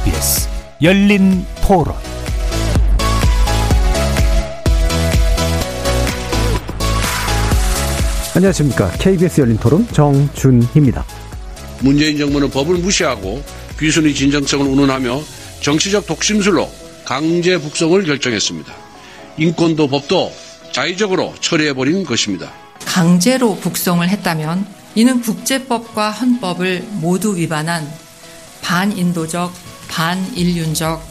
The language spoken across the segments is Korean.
KBS 열린 토론 안녕하십니까. KBS 열린 토론 정준희입니다. 문재인 정부는 법을 무시하고 귀순의 진정성을 운운하며 정치적 독심술로 강제 북송을 결정했습니다. 인권도 법도 자의적으로 처리해버린 것입니다. 강제로 북송을 했다면 이는 국제법과 헌법을 모두 위반한 반인도적, 반인륜적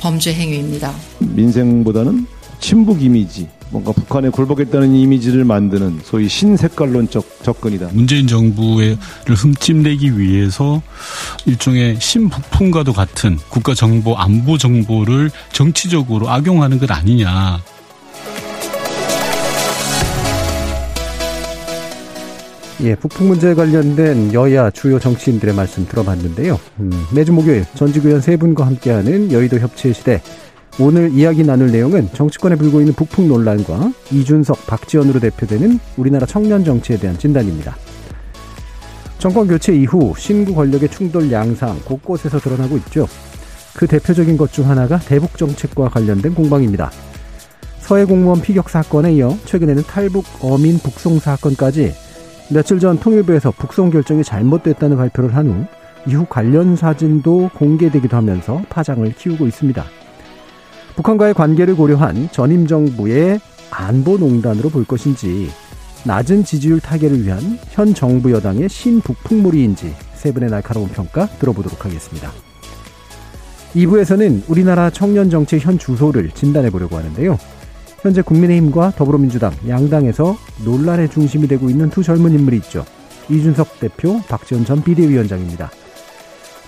범죄 행위입니다. 민생보다는 친북 이미지, 뭔가 북한에 굴복했다는 이미지를 만드는 소위 신색깔론적 접근이다. 문재인 정부를 흠집내기 위해서 일종의 신북풍과도 같은 국가 정보 안보 정보를 정치적으로 악용하는 것 아니냐. 예, 북풍 문제에 관련된 여야 주요 정치인들의 말씀 들어봤는데요. 음, 매주 목요일 전직 의원 세 분과 함께하는 여의도 협치의 시대. 오늘 이야기 나눌 내용은 정치권에 불고 있는 북풍 논란과 이준석, 박지원으로 대표되는 우리나라 청년 정치에 대한 진단입니다. 정권 교체 이후 신구 권력의 충돌 양상 곳곳에서 드러나고 있죠. 그 대표적인 것 중 하나가 대북 정책과 관련된 공방입니다. 서해 공무원 피격 사건에 이어 최근에는 탈북 어민 북송 사건까지 며칠 전 통일부에서 북송 결정이 잘못됐다는 발표를 한 후 이후 관련 사진도 공개되기도 하면서 파장을 키우고 있습니다. 북한과의 관계를 고려한 전임 정부의 안보 농단으로 볼 것인지 낮은 지지율 타개를 위한 현 정부 여당의 신북풍몰이인지 세 분의 날카로운 평가 들어보도록 하겠습니다. 2부에서는 우리나라 청년 정책 현 주소를 진단해 보려고 하는데요. 현재 국민의힘과 더불어민주당 양당에서 논란의 중심이 되고 있는 두 젊은 인물이 있죠. 이준석 대표, 박지원 전 비대위원장입니다.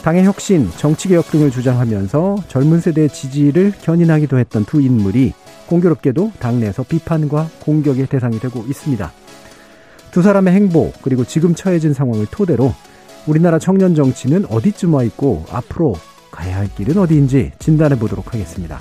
당의 혁신, 정치개혁 등을 주장하면서 젊은 세대의 지지를 견인하기도 했던 두 인물이 공교롭게도 당내에서 비판과 공격의 대상이 되고 있습니다. 두 사람의 행보 그리고 지금 처해진 상황을 토대로 우리나라 청년 정치는 어디쯤 와 있고 앞으로 가야 할 길은 어디인지 진단해 보도록 하겠습니다.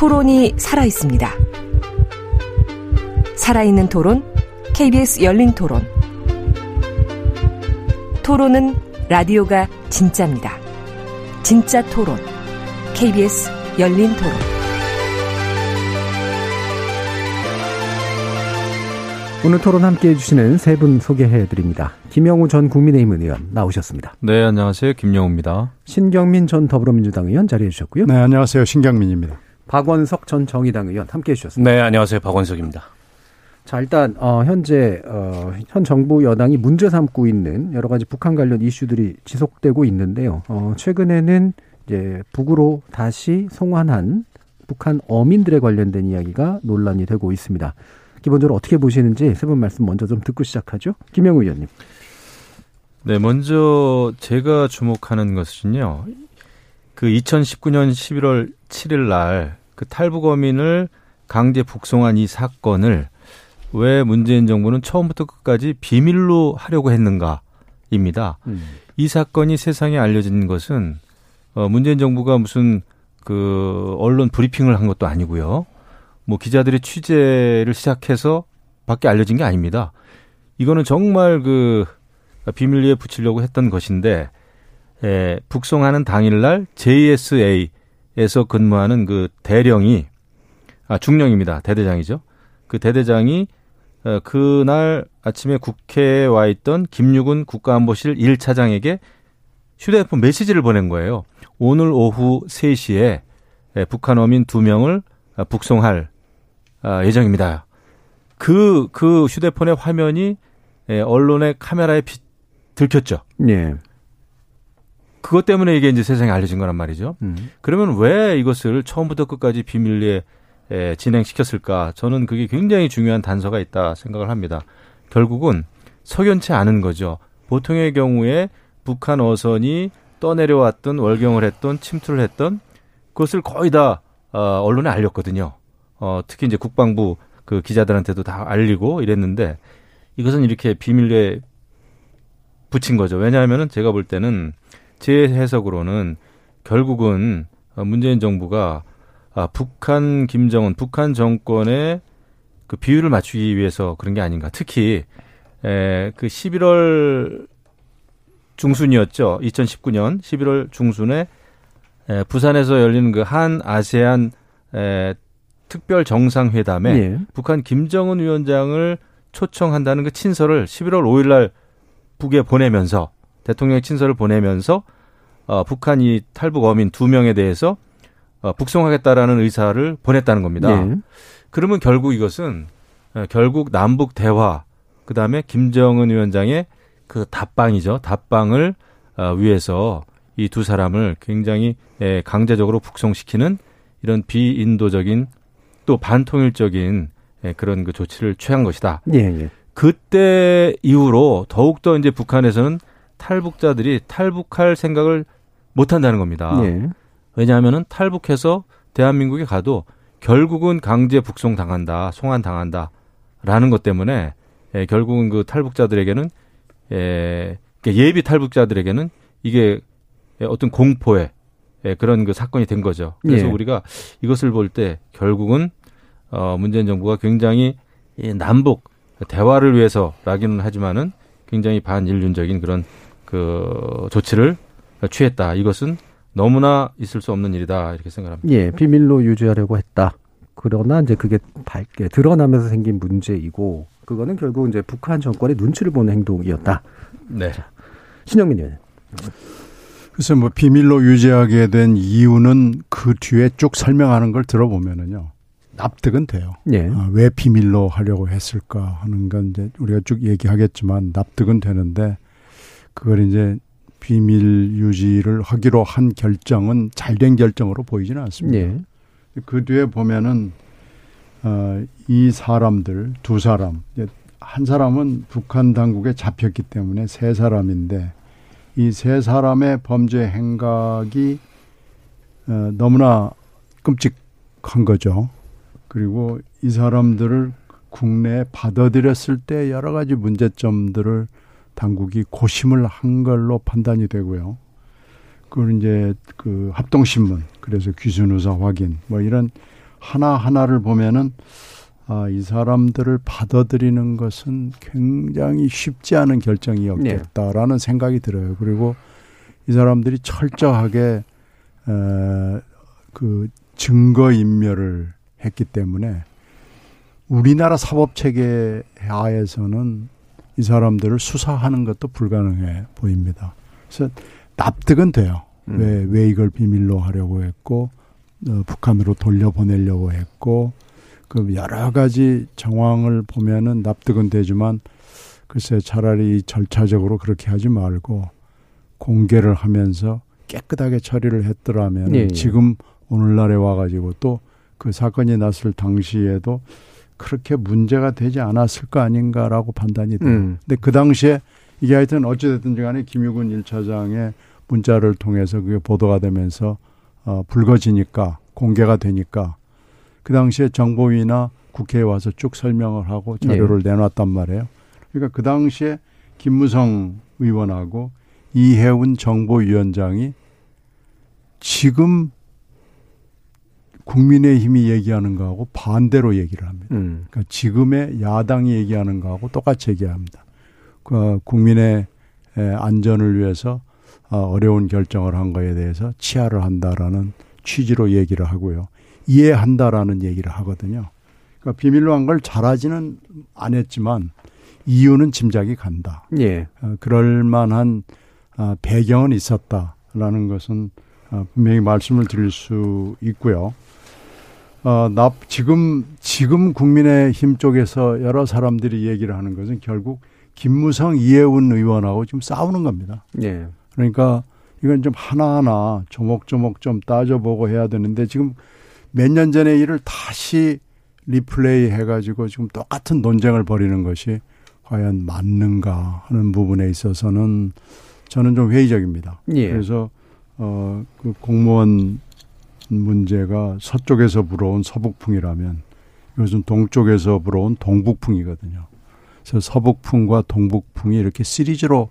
토론이 살아 있습니다. 살아있는 토론, KBS 열린 토론. 토론은 라디오가 진짜입니다. 진짜 토론, KBS 열린 토론. 오늘 토론 함께 해주시는 세 분 소개해 드립니다. 김영우 전 국민의힘 의원 나오셨습니다. 네, 안녕하세요. 김영우입니다. 신경민 전 더불어민주당 의원 자리해 주셨고요. 네, 안녕하세요. 신경민입니다. 박원석 전 정의당 의원 함께 해 주셨습니다. 네, 안녕하세요. 박원석입니다. 자, 일단 어, 현재 어, 현 정부 여당이 문제 삼고 있는 여러 가지 북한 관련 이슈들이 지속되고 있는데요. 어, 최근에는 이제 북으로 다시 송환한 북한 어민들에 관련된 이야기가 논란이 되고 있습니다. 기본적으로 어떻게 보시는지 세 분 말씀 먼저 좀 듣고 시작하죠. 김영우 의원님. 네, 먼저 제가 주목하는 것은요. 그 2019년 11월 7일 날 그 탈북 어민을 강제 북송한 이 사건을 왜 문재인 정부는 처음부터 끝까지 비밀로 하려고 했는가입니다. 음. 이 사건이 세상에 알려진 것은 어 문재인 정부가 무슨 그 언론 브리핑을 한 것도 아니고요. 뭐 기자들의 취재를 시작해서 밖에 알려진 게 아닙니다. 이거는 정말 그 비밀리에 붙이려고 했던 것인데 에, 북송하는 당일날 JSA 에서 근무하는 그 대령이 아 중령입니다. 대대장이죠. 그 대대장이 어, 그날 아침에 국회에 와 있던 김유근 국가안보실 1차장에게 휴대폰 메시지를 보낸 거예요. 오늘 오후 3시에 북한 어민 2명을 북송할 아, 예정입니다. 그, 그 휴대폰의 화면이 언론의 카메라에 비, 들켰죠. 예. 그것 때문에 이게 이제 세상에 알려진 거란 말이죠. 음. 그러면 왜 이것을 처음부터 끝까지 비밀리에 에, 진행시켰을까? 저는 그게 굉장히 중요한 단서가 있다 생각을 합니다. 결국은 석연치 않은 거죠. 보통의 경우에 북한 어선이 떠내려왔던 월경을 했던 침투를 했던 그것을 거의 다 어, 언론에 알렸거든요. 어, 특히 이제 국방부 그 기자들한테도 다 알리고 이랬는데 이것은 이렇게 비밀리에 붙인 거죠. 왜냐하면은 제가 볼 때는 제 해석으로는 결국은 어, 문재인 정부가 아, 북한 김정은 북한 정권의 그 비율을 맞추기 위해서 그런 게 아닌가. 특히 에, 그 11월 중순이었죠. 2019년 11월 중순에 에, 부산에서 열리는 그 한 아세안 에, 특별 정상회담에 예. 북한 김정은 위원장을 초청한다는 그 친서를 11월 5일 날 북에 보내면서 대통령의 친서를 보내면서 어, 북한 이 탈북 어민 두 명에 대해서 어, 북송하겠다라는 의사를 보냈다는 겁니다. 예. 그러면 결국 이것은 어, 결국 남북 대화 그다음에 김정은 위원장의 그 답방이죠. 답방을 어, 위해서 이 두 사람을 굉장히 예, 강제적으로 북송시키는 이런 비인도적인 또 반통일적인 예, 그런 그 조치를 취한 것이다. 예, 예. 그때 이후로 더욱더 이제 북한에서는 탈북자들이 탈북할 생각을 못 한다는 겁니다. 예. 왜냐하면은 탈북해서 대한민국에 가도 결국은 강제 북송 당한다, 송환 당한다라는 것 때문에 예, 결국은 그 탈북자들에게는 예, 그러니까 예비 탈북자들에게는 이게 예, 어떤 공포의 예, 그런 그 사건이 된 거죠. 그래서 예. 우리가 이것을 볼 때 결국은 어 문재인 정부가 굉장히 이 남북 대화를 위해서라기는 하지만은 굉장히 반인륜적인 그런 그 조치를 취했다. 이것은 너무나 있을 수 없는 일이다 이렇게 생각합니다. 예, 비밀로 유지하려고 했다. 그러나 이제 그게 밝게 드러나면서 생긴 문제이고 그거는 결국 이제 북한 정권의 눈치를 보는 행동이었다. 네. 신영민 의원. 그래서 뭐 비밀로 유지하게 된 이유는 그 뒤에 쭉 설명하는 걸 들어보면은요. 납득은 돼요. 예. 아, 왜 비밀로 하려고 했을까 하는 건 이제 우리가 쭉 얘기하겠지만 납득은 되는데 그걸 이제 비밀 유지를 하기로 한 결정은 잘된 결정으로 보이지는 않습니다. 예. 그 뒤에 보면은 어, 이 사람들 두 사람 한 사람은 북한 당국에 잡혔기 때문에 세 사람인데 이 세 사람의 범죄 행각이 어, 너무나 끔찍한 거죠. 그리고 이 사람들을 국내에 받아들였을 때 여러 가지 문제점들을 당국이 고심을 한 걸로 판단이 되고요. 그걸 이제 그 합동신문, 그래서 귀순의사 확인, 뭐 이런 하나하나를 보면은 아, 이 사람들을 받아들이는 것은 굉장히 쉽지 않은 결정이었겠다라는 생각이 들어요. 그리고 이 사람들이 철저하게 에, 그 증거 인멸을 했기 때문에 우리나라 사법 체계 하에서는 이 사람들을 수사하는 것도 불가능해 보입니다. 그래서 납득은 돼요. 음. 왜, 왜 이걸 비밀로 하려고 했고, 어, 북한으로 돌려보내려고 했고, 그 여러 가지 정황을 보면은 납득은 되지만, 글쎄 차라리 절차적으로 그렇게 하지 말고, 공개를 하면서 깨끗하게 처리를 했더라면, 예, 예. 지금 오늘날에 와가지고 또 그 사건이 났을 당시에도 그렇게 문제가 되지 않았을 거 아닌가라고 판단이 돼요. 음. 근데 그 당시에 이게 하여튼 어찌됐든 간에 김유근 1차장의 문자를 통해서 그게 보도가 되면서 어, 불거지니까 공개가 되니까 그 당시에 정보위나 국회에 와서 쭉 설명을 하고 자료를 내놨단 말이에요. 그러니까 그 당시에 김무성 의원하고 이해운 정보위원장이 지금 국민의힘이 얘기하는 거하고 반대로 얘기를 합니다. 음. 그러니까 지금의 야당이 얘기하는 거하고 똑같이 얘기합니다. 그 국민의 에, 안전을 위해서 어, 어려운 결정을 한 거에 대해서 치하를 한다라는 취지로 얘기를 하고요. 이해한다라는 얘기를 하거든요. 그러니까 비밀로 한 걸 잘하지는 않았지만 이유는 짐작이 간다. 예. 어, 그럴 만한 어, 배경은 있었다라는 것은 어, 분명히 말씀을 드릴 수 있고요. 어, 나 지금 지금 국민의힘 쪽에서 여러 사람들이 얘기를 하는 것은 결국 김무성 이해운 의원하고 지금 싸우는 겁니다. 예. 그러니까 이건 좀 하나하나 조목조목 좀 따져보고 해야 되는데 지금 몇 년 전의 일을 다시 리플레이 해가지고 지금 똑같은 논쟁을 벌이는 것이 과연 맞는가 하는 부분에 있어서는 저는 좀 회의적입니다. 예. 그래서 어, 그 공무원 문제가 서쪽에서 불어온 서북풍이라면 요즘 동쪽에서 불어온 동북풍이거든요. 그래서 서북풍과 동북풍이 이렇게 시리즈로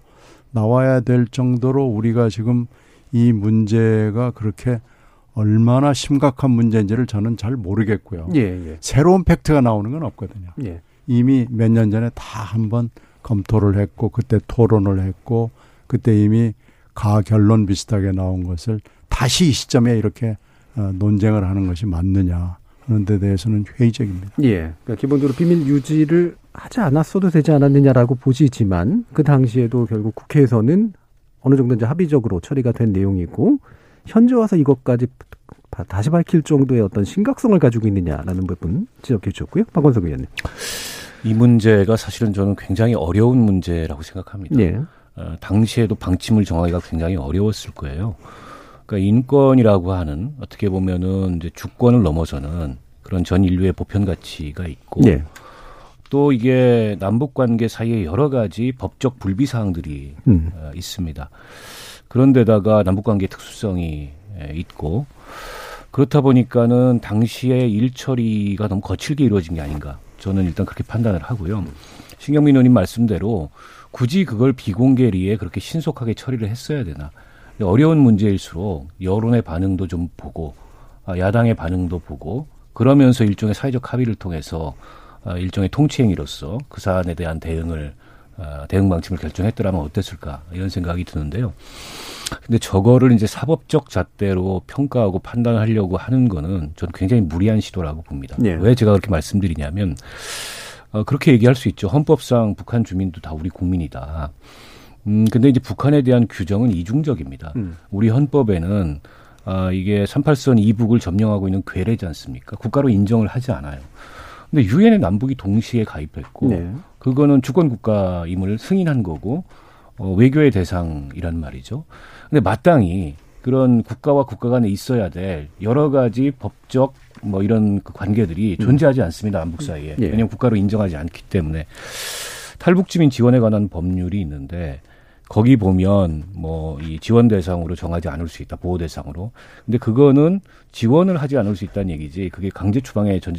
나와야 될 정도로 우리가 지금 이 문제가 그렇게 얼마나 심각한 문제인지를 저는 잘 모르겠고요. 예, 예. 새로운 팩트가 나오는 건 없거든요. 예. 이미 몇 년 전에 다 한번 검토를 했고 그때 토론을 했고 그때 이미 가 결론 비슷하게 나온 것을 다시 이 시점에 이렇게 어, 논쟁을 하는 것이 맞느냐 하는 데 대해서는 회의적입니다. 예. 그러니까 기본적으로 비밀 유지를 하지 않았어도 되지 않았느냐라고 보시지만 그 당시에도 결국 국회에서는 어느 정도 이제 합의적으로 처리가 된 내용이고 현재 와서 이것까지 다시 밝힐 정도의 어떤 심각성을 가지고 있느냐라는 부분 지적해 주셨고요. 박원석 의원님. 이 문제가 사실은 저는 굉장히 어려운 문제라고 생각합니다. 예. 어, 당시에도 방침을 정하기가 굉장히 어려웠을 거예요. 그러니까 인권이라고 하는 어떻게 보면은 이제 주권을 넘어서는 그런 전 인류의 보편 가치가 있고 예. 또 이게 남북 관계 사이에 여러 가지 법적 불비 사항들이 음. 어, 있습니다. 그런데다가 남북 관계 특수성이 에, 있고 그렇다 보니까는 당시에 일 처리가 너무 거칠게 이루어진 게 아닌가. 저는 일단 그렇게 판단을 하고요. 신경민 의원님 말씀대로 굳이 그걸 비공개리에 그렇게 신속하게 처리를 했어야 되나. 어려운 문제일수록 여론의 반응도 좀 보고 아, 야당의 반응도 보고 그러면서 일종의 사회적 합의를 통해서 아, 일종의 통치행위로서 그 사안에 대한 대응을 아, 대응 방침을 결정했더라면 어땠을까 이런 생각이 드는데요. 근데 저거를 이제 사법적 잣대로 평가하고 판단하려고 하는 거는 저는 굉장히 무리한 시도라고 봅니다. 예. 왜 제가 그렇게 말씀드리냐면 어, 그렇게 얘기할 수 있죠. 헌법상 북한 주민도 다 우리 국민이다. 음, 근데 이제 북한에 대한 규정은 이중적입니다. 음. 우리 헌법에는 아, 이게 38선 이북을 점령하고 있는 괴뢰지 않습니까? 국가로 인정을 하지 않아요. 근데 유엔에 남북이 동시에 가입했고 네. 그거는 주권 국가임을 승인한 거고 어, 외교의 대상이란 말이죠. 근데 마땅히 그런 국가와 국가 간에 있어야 될 여러 가지 법적 뭐 이런 그 관계들이 존재하지 않습니다. 남북 사이에. 예. 왜냐하면 국가로 인정하지 않기 때문에 탈북 주민 지원에 관한 법률이 있는데 거기 보면 뭐 이 지원 대상으로 정하지 않을 수 있다 보호 대상으로 근데 그거는 지원을 하지 않을 수 있다는 얘기지 그게 강제 추방의 전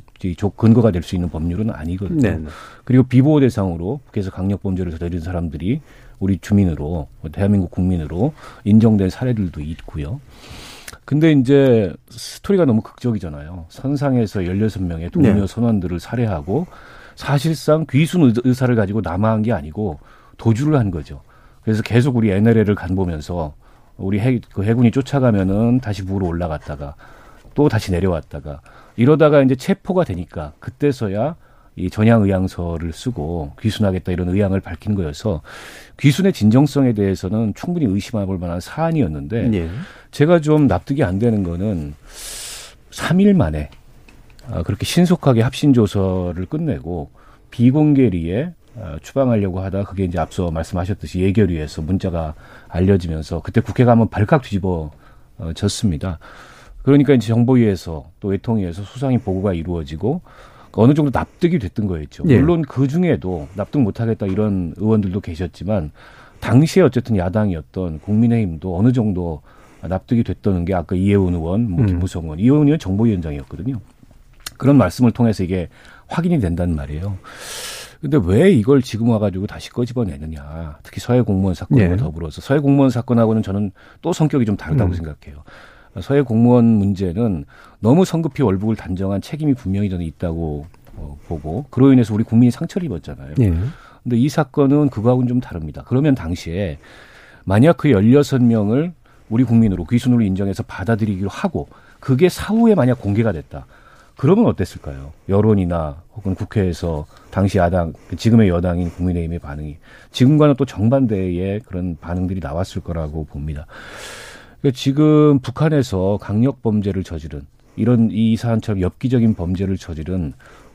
근거가 될 수 있는 법률은 아니거든요. 네. 네. 그리고 비보호 대상으로 북에서 강력 범죄를 저지른 사람들이 우리 주민으로 대한민국 국민으로 인정된 사례들도 있고요. 근데 이제 스토리가 너무 극적이잖아요. 선상에서 16명의 동료 네. 선원들을 살해하고 사실상 귀순 의- 의사를 가지고 남아한 게 아니고 도주를 한 거죠. 그래서 계속 우리 NLL을 간 보면서 우리 해, 그 해군이 쫓아가면은 다시 무로 올라갔다가 또 다시 내려왔다가 이러다가 이제 체포가 되니까 그때서야 이 전향 의향서를 쓰고 귀순하겠다 이런 의향을 밝힌 거여서 귀순의 진정성에 대해서는 충분히 의심해볼 만한 사안이었는데 예. 제가 좀 납득이 안 되는 거는 3일 만에 아, 그렇게 신속하게 합신 조서를 끝내고 비공개리에 어, 추방하려고 하다 그게 이제 앞서 말씀하셨듯이 예결위에서 문자가 알려지면서 그때 국회가 한번 발칵 뒤집어 어, 졌습니다. 그러니까 이제 정보위에서 또 외통위에서 수상이 보고가 이루어지고 어느 정도 납득이 됐던 거였죠. 예. 물론 그 중에도 납득 못하겠다 이런 의원들도 계셨지만 당시에 어쨌든 야당이었던 국민의힘도 어느 정도 납득이 됐다는 게 아까 이해운 의원, 뭐 음. 김무성 의원, 이해운 의원 정보위원장이었거든요. 그런 말씀을 통해서 이게 확인이 된단 말이에요. 근데 왜 이걸 지금 와가지고 다시 꺼집어내느냐. 특히 서해 공무원 사건과 예. 더불어서 서해 공무원 사건하고는 저는 또 성격이 좀 다르다고 음. 생각해요. 서해 공무원 문제는 너무 성급히 월북을 단정한 책임이 분명히 저는 있다고 어, 보고 그로 인해서 우리 국민이 상처를 입었잖아요. 예. 근데 이 사건은 그거하고는 좀 다릅니다. 그러면 당시에 만약 그 16명을 우리 국민으로 귀순으로 인정해서 받아들이기로 하고 그게 사후에 만약 공개가 됐다. 그러면 어땠을까요? 여론이나 혹은 국회에서 당시 야당, 지금의 여당인 국민의힘의 반응이 지금과는 또 정반대의 그런 반응들이 나왔을 거라고 봅니다. 그러니까 지금 북한에서 강력 범죄를 저지른 이런 이 사안처럼 엽기적인 범죄를 저지른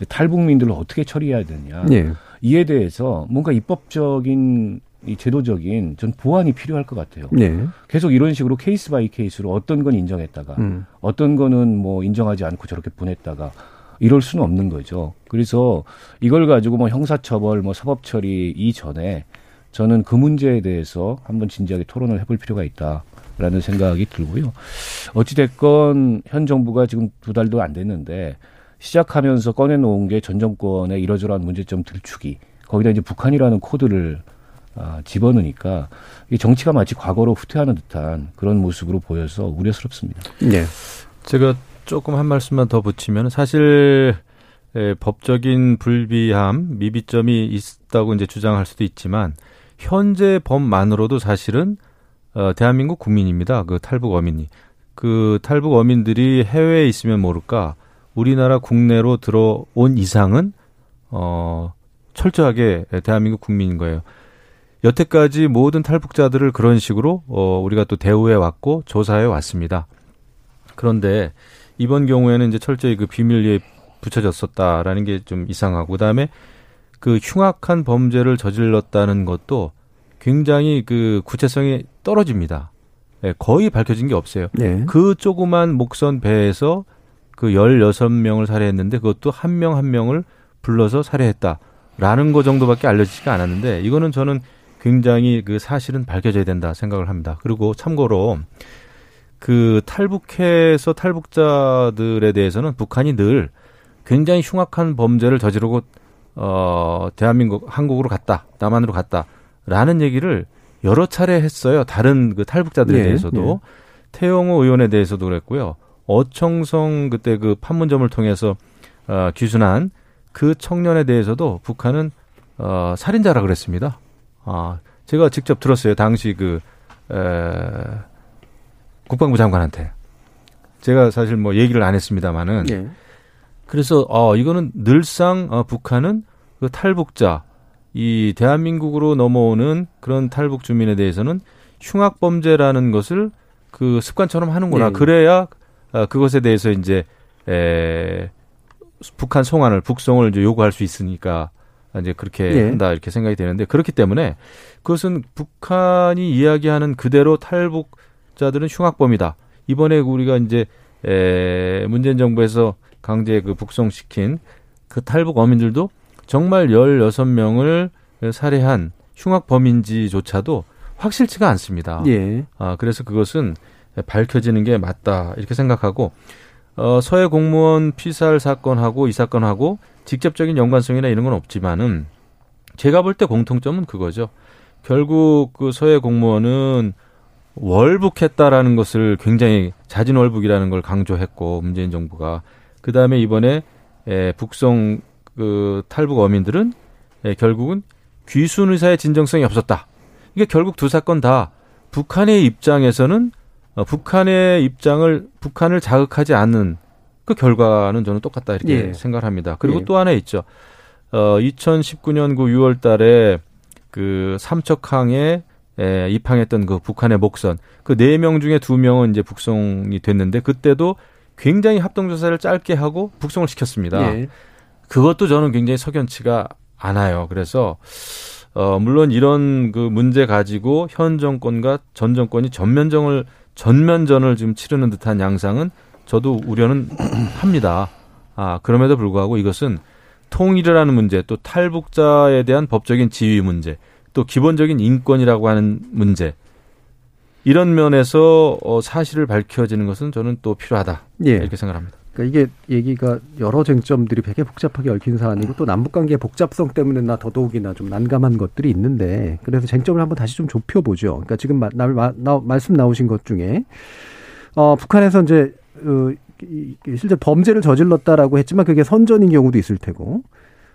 탈북민들을 어떻게 처리해야 되냐. 예. 이에 대해서 뭔가 입법적인 이 제도적인 전 보완이 필요할 것 같아요. 예. 계속 이런 식으로 case by case로 어떤 건 인정했다가 음. 어떤 거는 뭐 인정하지 않고 저렇게 보냈다가 이럴 수는 없는 거죠. 그래서 이걸 가지고 뭐 형사처벌, 뭐 사법처리 이전에 저는 그 문제에 대해서 한번 진지하게 토론을 해볼 필요가 있다. 라는 생각이 들고요. 어찌됐건 현 정부가 지금 두 달도 안 됐는데 시작하면서 꺼내놓은 게 전 정권의 이러저러한 문제점 들추기 거기다 이제 북한이라는 코드를 아, 집어넣으니까 이 정치가 마치 과거로 후퇴하는 듯한 그런 모습으로 보여서 우려스럽습니다. 네. 제가 조금 한 말씀만 더 붙이면 사실 에, 법적인 불비함, 미비점이 있다고 이제 주장할 수도 있지만 현재 법만으로도 사실은 어, 대한민국 국민입니다. 그 탈북 어민이 그 탈북 어민들이 해외에 있으면 모를까 우리나라 국내로 들어온 이상은 어 철저하게 대한민국 국민인 거예요. 여태까지 모든 탈북자들을 그런 식으로 어 우리가 또 대우해 왔고 조사해 왔습니다. 그런데 이번 경우에는 이제 철저히 그 비밀리에 붙여졌었다라는 게 좀 이상하고 그다음에 그 흉악한 범죄를 저질렀다는 것도 굉장히 그 구체성이 떨어집니다. 예, 거의 밝혀진 게 없어요. 네. 그 조그만 목선 배에서 그 16명을 살해했는데 그것도 한 명한 명을 불러서 살해했다라는 거 정도밖에 알려지지가 않았는데 이거는 저는 굉장히 그 사실은 밝혀져야 된다 생각을 합니다. 그리고 참고로 그 탈북해서 탈북자들에 대해서는 북한이 늘 굉장히 흉악한 범죄를 저지르고 어 대한민국 한국으로 갔다 남한으로 갔다라는 얘기를 여러 차례 했어요. 다른 그 탈북자들에 네, 대해서도 네. 태영호 의원에 대해서도 그랬고요. 어청성 그때 그 판문점을 통해서 어, 귀순한 그 청년에 대해서도 북한은 어, 살인자라 그랬습니다. 아, 제가 직접 들었어요. 당시 그 에, 국방부 장관한테. 제가 사실 뭐 얘기를 안 했습니다만은 네. 그래서 어 이거는 늘상 어, 북한은 그 탈북자 이 대한민국으로 넘어오는 그런 탈북 주민에 대해서는 흉악 범죄라는 것을 그 습관처럼 하는구나. 네. 그래야 어, 그것에 대해서 이제 에 북한 송환을 북송을 이제 요구할 수 있으니까 이제 그렇게 네. 한다 이렇게 생각이 되는데 그렇기 때문에 그것은 북한이 이야기하는 그대로 탈북자들은 흉악범이다. 이번에 우리가 이제 에 문재인 정부에서 강제 그 북송시킨 그 탈북 어민들도 정말 16명을 살해한 흉악 범인지조차도 확실치가 않습니다. 예. 아, 그래서 그것은 밝혀지는 게 맞다. 이렇게 생각하고, 어, 서해 공무원 피살 사건하고 이 사건하고 직접적인 연관성이나 이런 건 없지만은 제가 볼 때 공통점은 그거죠. 결국 그 서해 공무원은 월북했다라는 것을 굉장히 자진 월북이라는 걸 강조했고 문재인 정부가 그 다음에 이번에 에, 북송 그 탈북 어민들은 에, 결국은 귀순 의사의 진정성이 없었다. 이게 결국 두 사건 다 북한의 입장에서는 어, 북한의 입장을 북한을 자극하지 않는 그 결과는 저는 똑같다 이렇게 예. 생각을 합니다. 그리고 예. 또 하나 있죠. 어 2019년 그 6월 달에 그 삼척항에 에, 입항했던 그 북한의 목선 그 네 명 중에 두 명은 이제 북송이 됐는데 그때도 굉장히 합동 조사를 짧게 하고 북송을 시켰습니다. 예. 그것도 저는 굉장히 석연치가 않아요. 그래서 어 물론 이런 그 문제 가지고 현 정권과 전 정권이 전면전을 전면전을 지금 치르는 듯한 양상은 저도 우려는 합니다. 아 그럼에도 불구하고 이것은 통일이라는 문제, 또 탈북자에 대한 법적인 지위 문제, 또 기본적인 인권이라고 하는 문제 이런 면에서 어, 사실을 밝혀지는 것은 저는 또 필요하다 예. 이렇게 생각합니다. 그러니까 이게 얘기가 여러 쟁점들이 되게 복잡하게 얽힌 사안이고 또 남북 관계의 복잡성 때문에 나 더더욱이나 좀 난감한 것들이 있는데 그래서 쟁점을 한번 다시 좀 좁혀 보죠. 그러니까 지금 마, 나, 마, 나, 말씀 나오신 것 중에 어 북한에서 이제 어, 실제 범죄를 저질렀다라고 했지만 그게 선전인 경우도 있을 테고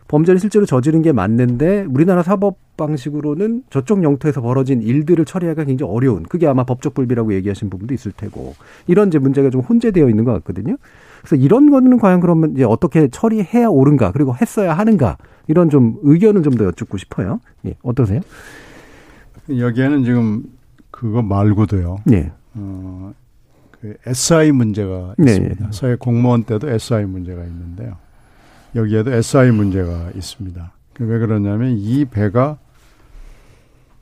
범죄를 실제로 저지른 게 맞는데 우리나라 사법 방식으로는 저쪽 영토에서 벌어진 일들을 처리하기가 굉장히 어려운 그게 아마 법적 불비라고 얘기하신 부분도 있을 테고 이런 이제 문제가 좀 혼재되어 있는 것 같거든요. 그래서 이런 거는 과연 그러면 이제 어떻게 처리해야 옳은가 그리고 했어야 하는가 이런 좀 의견을 좀더 여쭙고 싶어요. 예, 어떠세요? 여기에는 지금 그거 말고도요. 예. 어, 그 SI 문제가 네. 있습니다. 서해 공무원 때도 SI 문제가 있는데요. 여기에도 SI 문제가 있습니다. 왜 그러냐면 이 배가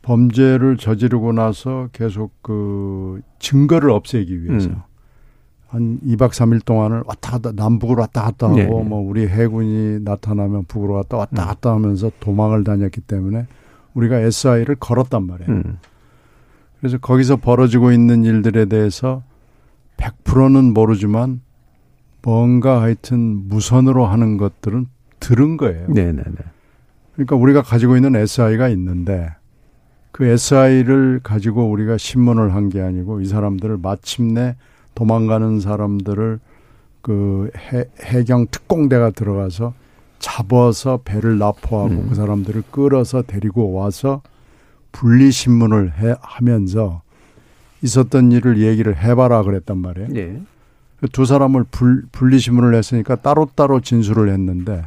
범죄를 저지르고 나서 계속 그 증거를 없애기 위해서 음. 한 2박 3일 동안을 왔다 갔다 남북으로 왔다 갔다 하고 네. 뭐 우리 해군이 나타나면 북으로 왔다 왔다 음. 갔다 하면서 도망을 다녔기 때문에 우리가 SI를 걸었단 말이에요. 음. 그래서 거기서 벌어지고 있는 일들에 대해서 100%는 모르지만 뭔가 하여튼 무선으로 하는 것들은 들은 거예요. 네 네 네. 그러니까 우리가 가지고 있는 SI가 있는데 그 SI를 가지고 우리가 신문을 한 게 아니고 이 사람들을 마침내 도망가는 사람들을 그 해, 해경 특공대가 들어가서 잡아서 배를 납포하고 음. 그 사람들을 끌어서 데리고 와서 분리 신문을 해, 하면서 있었던 일을 얘기를 해봐라 그랬단 말이에요. 네. 그두 사람을 불, 분리 신문을 했으니까 따로따로 진술을 했는데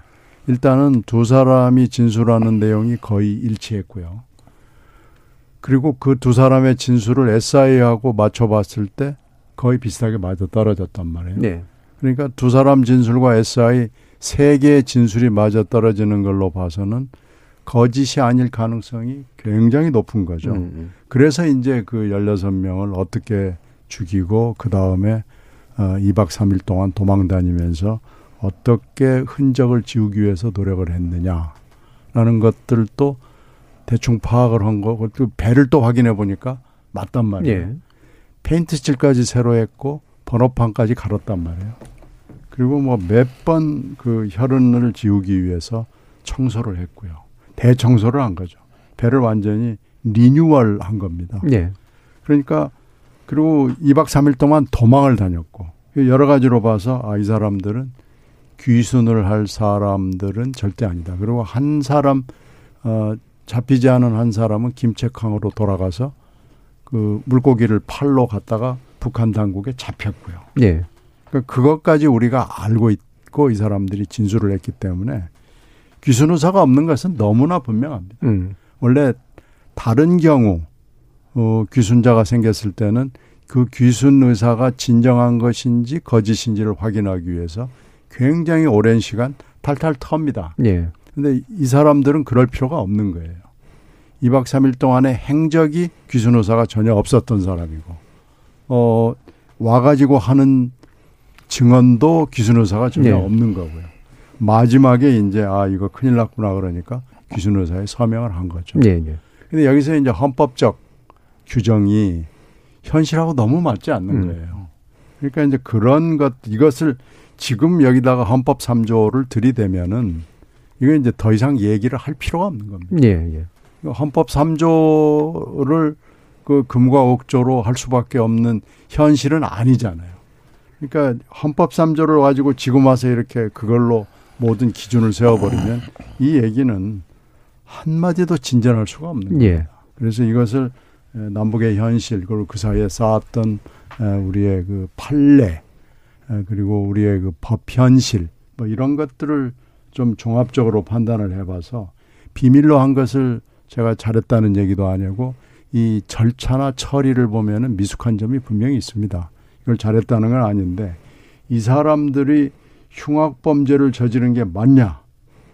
일단은 두 사람이 진술하는 내용이 거의 일치했고요. 그리고 그 두 사람의 진술을 SI하고 맞춰봤을 때 거의 비슷하게 맞아 떨어졌단 말이에요. 네. 그러니까 두 사람 진술과 SI 세 개의 진술이 맞아 떨어지는 걸로 봐서는 거짓이 아닐 가능성이 굉장히 높은 거죠. 음, 그래서 이제 그 16명을 어떻게 죽이고 그 다음에 어 2박 3일 동안 도망 다니면서 어떻게 흔적을 지우기 위해서 노력을 했느냐라는 것들도 대충 파악을 한 거고 또 배를 또 확인해 보니까 맞단 말이에요. 예. 페인트 칠까지 새로 했고 번호판까지 갈았단 말이에요. 그리고 뭐 몇 번 그 혈흔을 지우기 위해서 청소를 했고요. 대청소를 한 거죠. 배를 완전히 리뉴얼 한 겁니다. 예. 그러니까 그리고 2박 3일 동안 도망을 다녔고 여러 가지로 봐서 아, 이 사람들은 귀순을 할 사람들은 절대 아니다. 그리고 한 사람 어, 잡히지 않은 한 사람은 김책항으로 돌아가서 그 물고기를 팔러 갔다가 북한 당국에 잡혔고요. 예. 그러니까 그것까지 우리가 알고 있고 이 사람들이 진술을 했기 때문에 귀순 의사가 없는 것은 너무나 분명합니다. 음. 원래 다른 경우 어, 귀순자가 생겼을 때는 그 귀순 의사가 진정한 것인지 거짓인지를 확인하기 위해서 굉장히 오랜 시간 탈탈 텁니다. 예. 근데 이 사람들은 그럴 필요가 없는 거예요. 2박 3일 동안의 행적이 귀순 의사가 전혀 없었던 사람이고, 어, 와가지고 하는 증언도 귀순 의사가 전혀 네. 없는 거고요. 마지막에 이제, 아, 이거 큰일 났구나 그러니까 귀순 의사에 서명을 한 거죠. 예, 예. 근데 여기서 이제 헌법적 규정이 현실하고 너무 맞지 않는 음. 거예요. 그러니까 이제 그런 것, 이것을 지금 여기다가 헌법 3조를 들이대면은 이거 이제 더 이상 얘기를 할 필요가 없는 겁니다. 예, 예. 헌법 3조를 그 금과 옥조로 할 수밖에 없는 현실은 아니잖아요. 그러니까 헌법 3조를 가지고 지금 와서 이렇게 그걸로 모든 기준을 세워버리면 이 얘기는 한마디도 진전할 수가 없는 거예요. 예. 그래서 이것을 에, 남북의 현실 그리고 그 사이에 쌓았던 에, 우리의 그 판례 에, 그리고 우리의 그 법 현실 뭐 이런 것들을 좀 종합적으로 판단을 해봐서 비밀로 한 것을 제가 잘했다는 얘기도 아니고 이 절차나 처리를 보면은 미숙한 점이 분명히 있습니다. 이걸 잘했다는 건 아닌데 이 사람들이 흉악 범죄를 저지른 게 맞냐?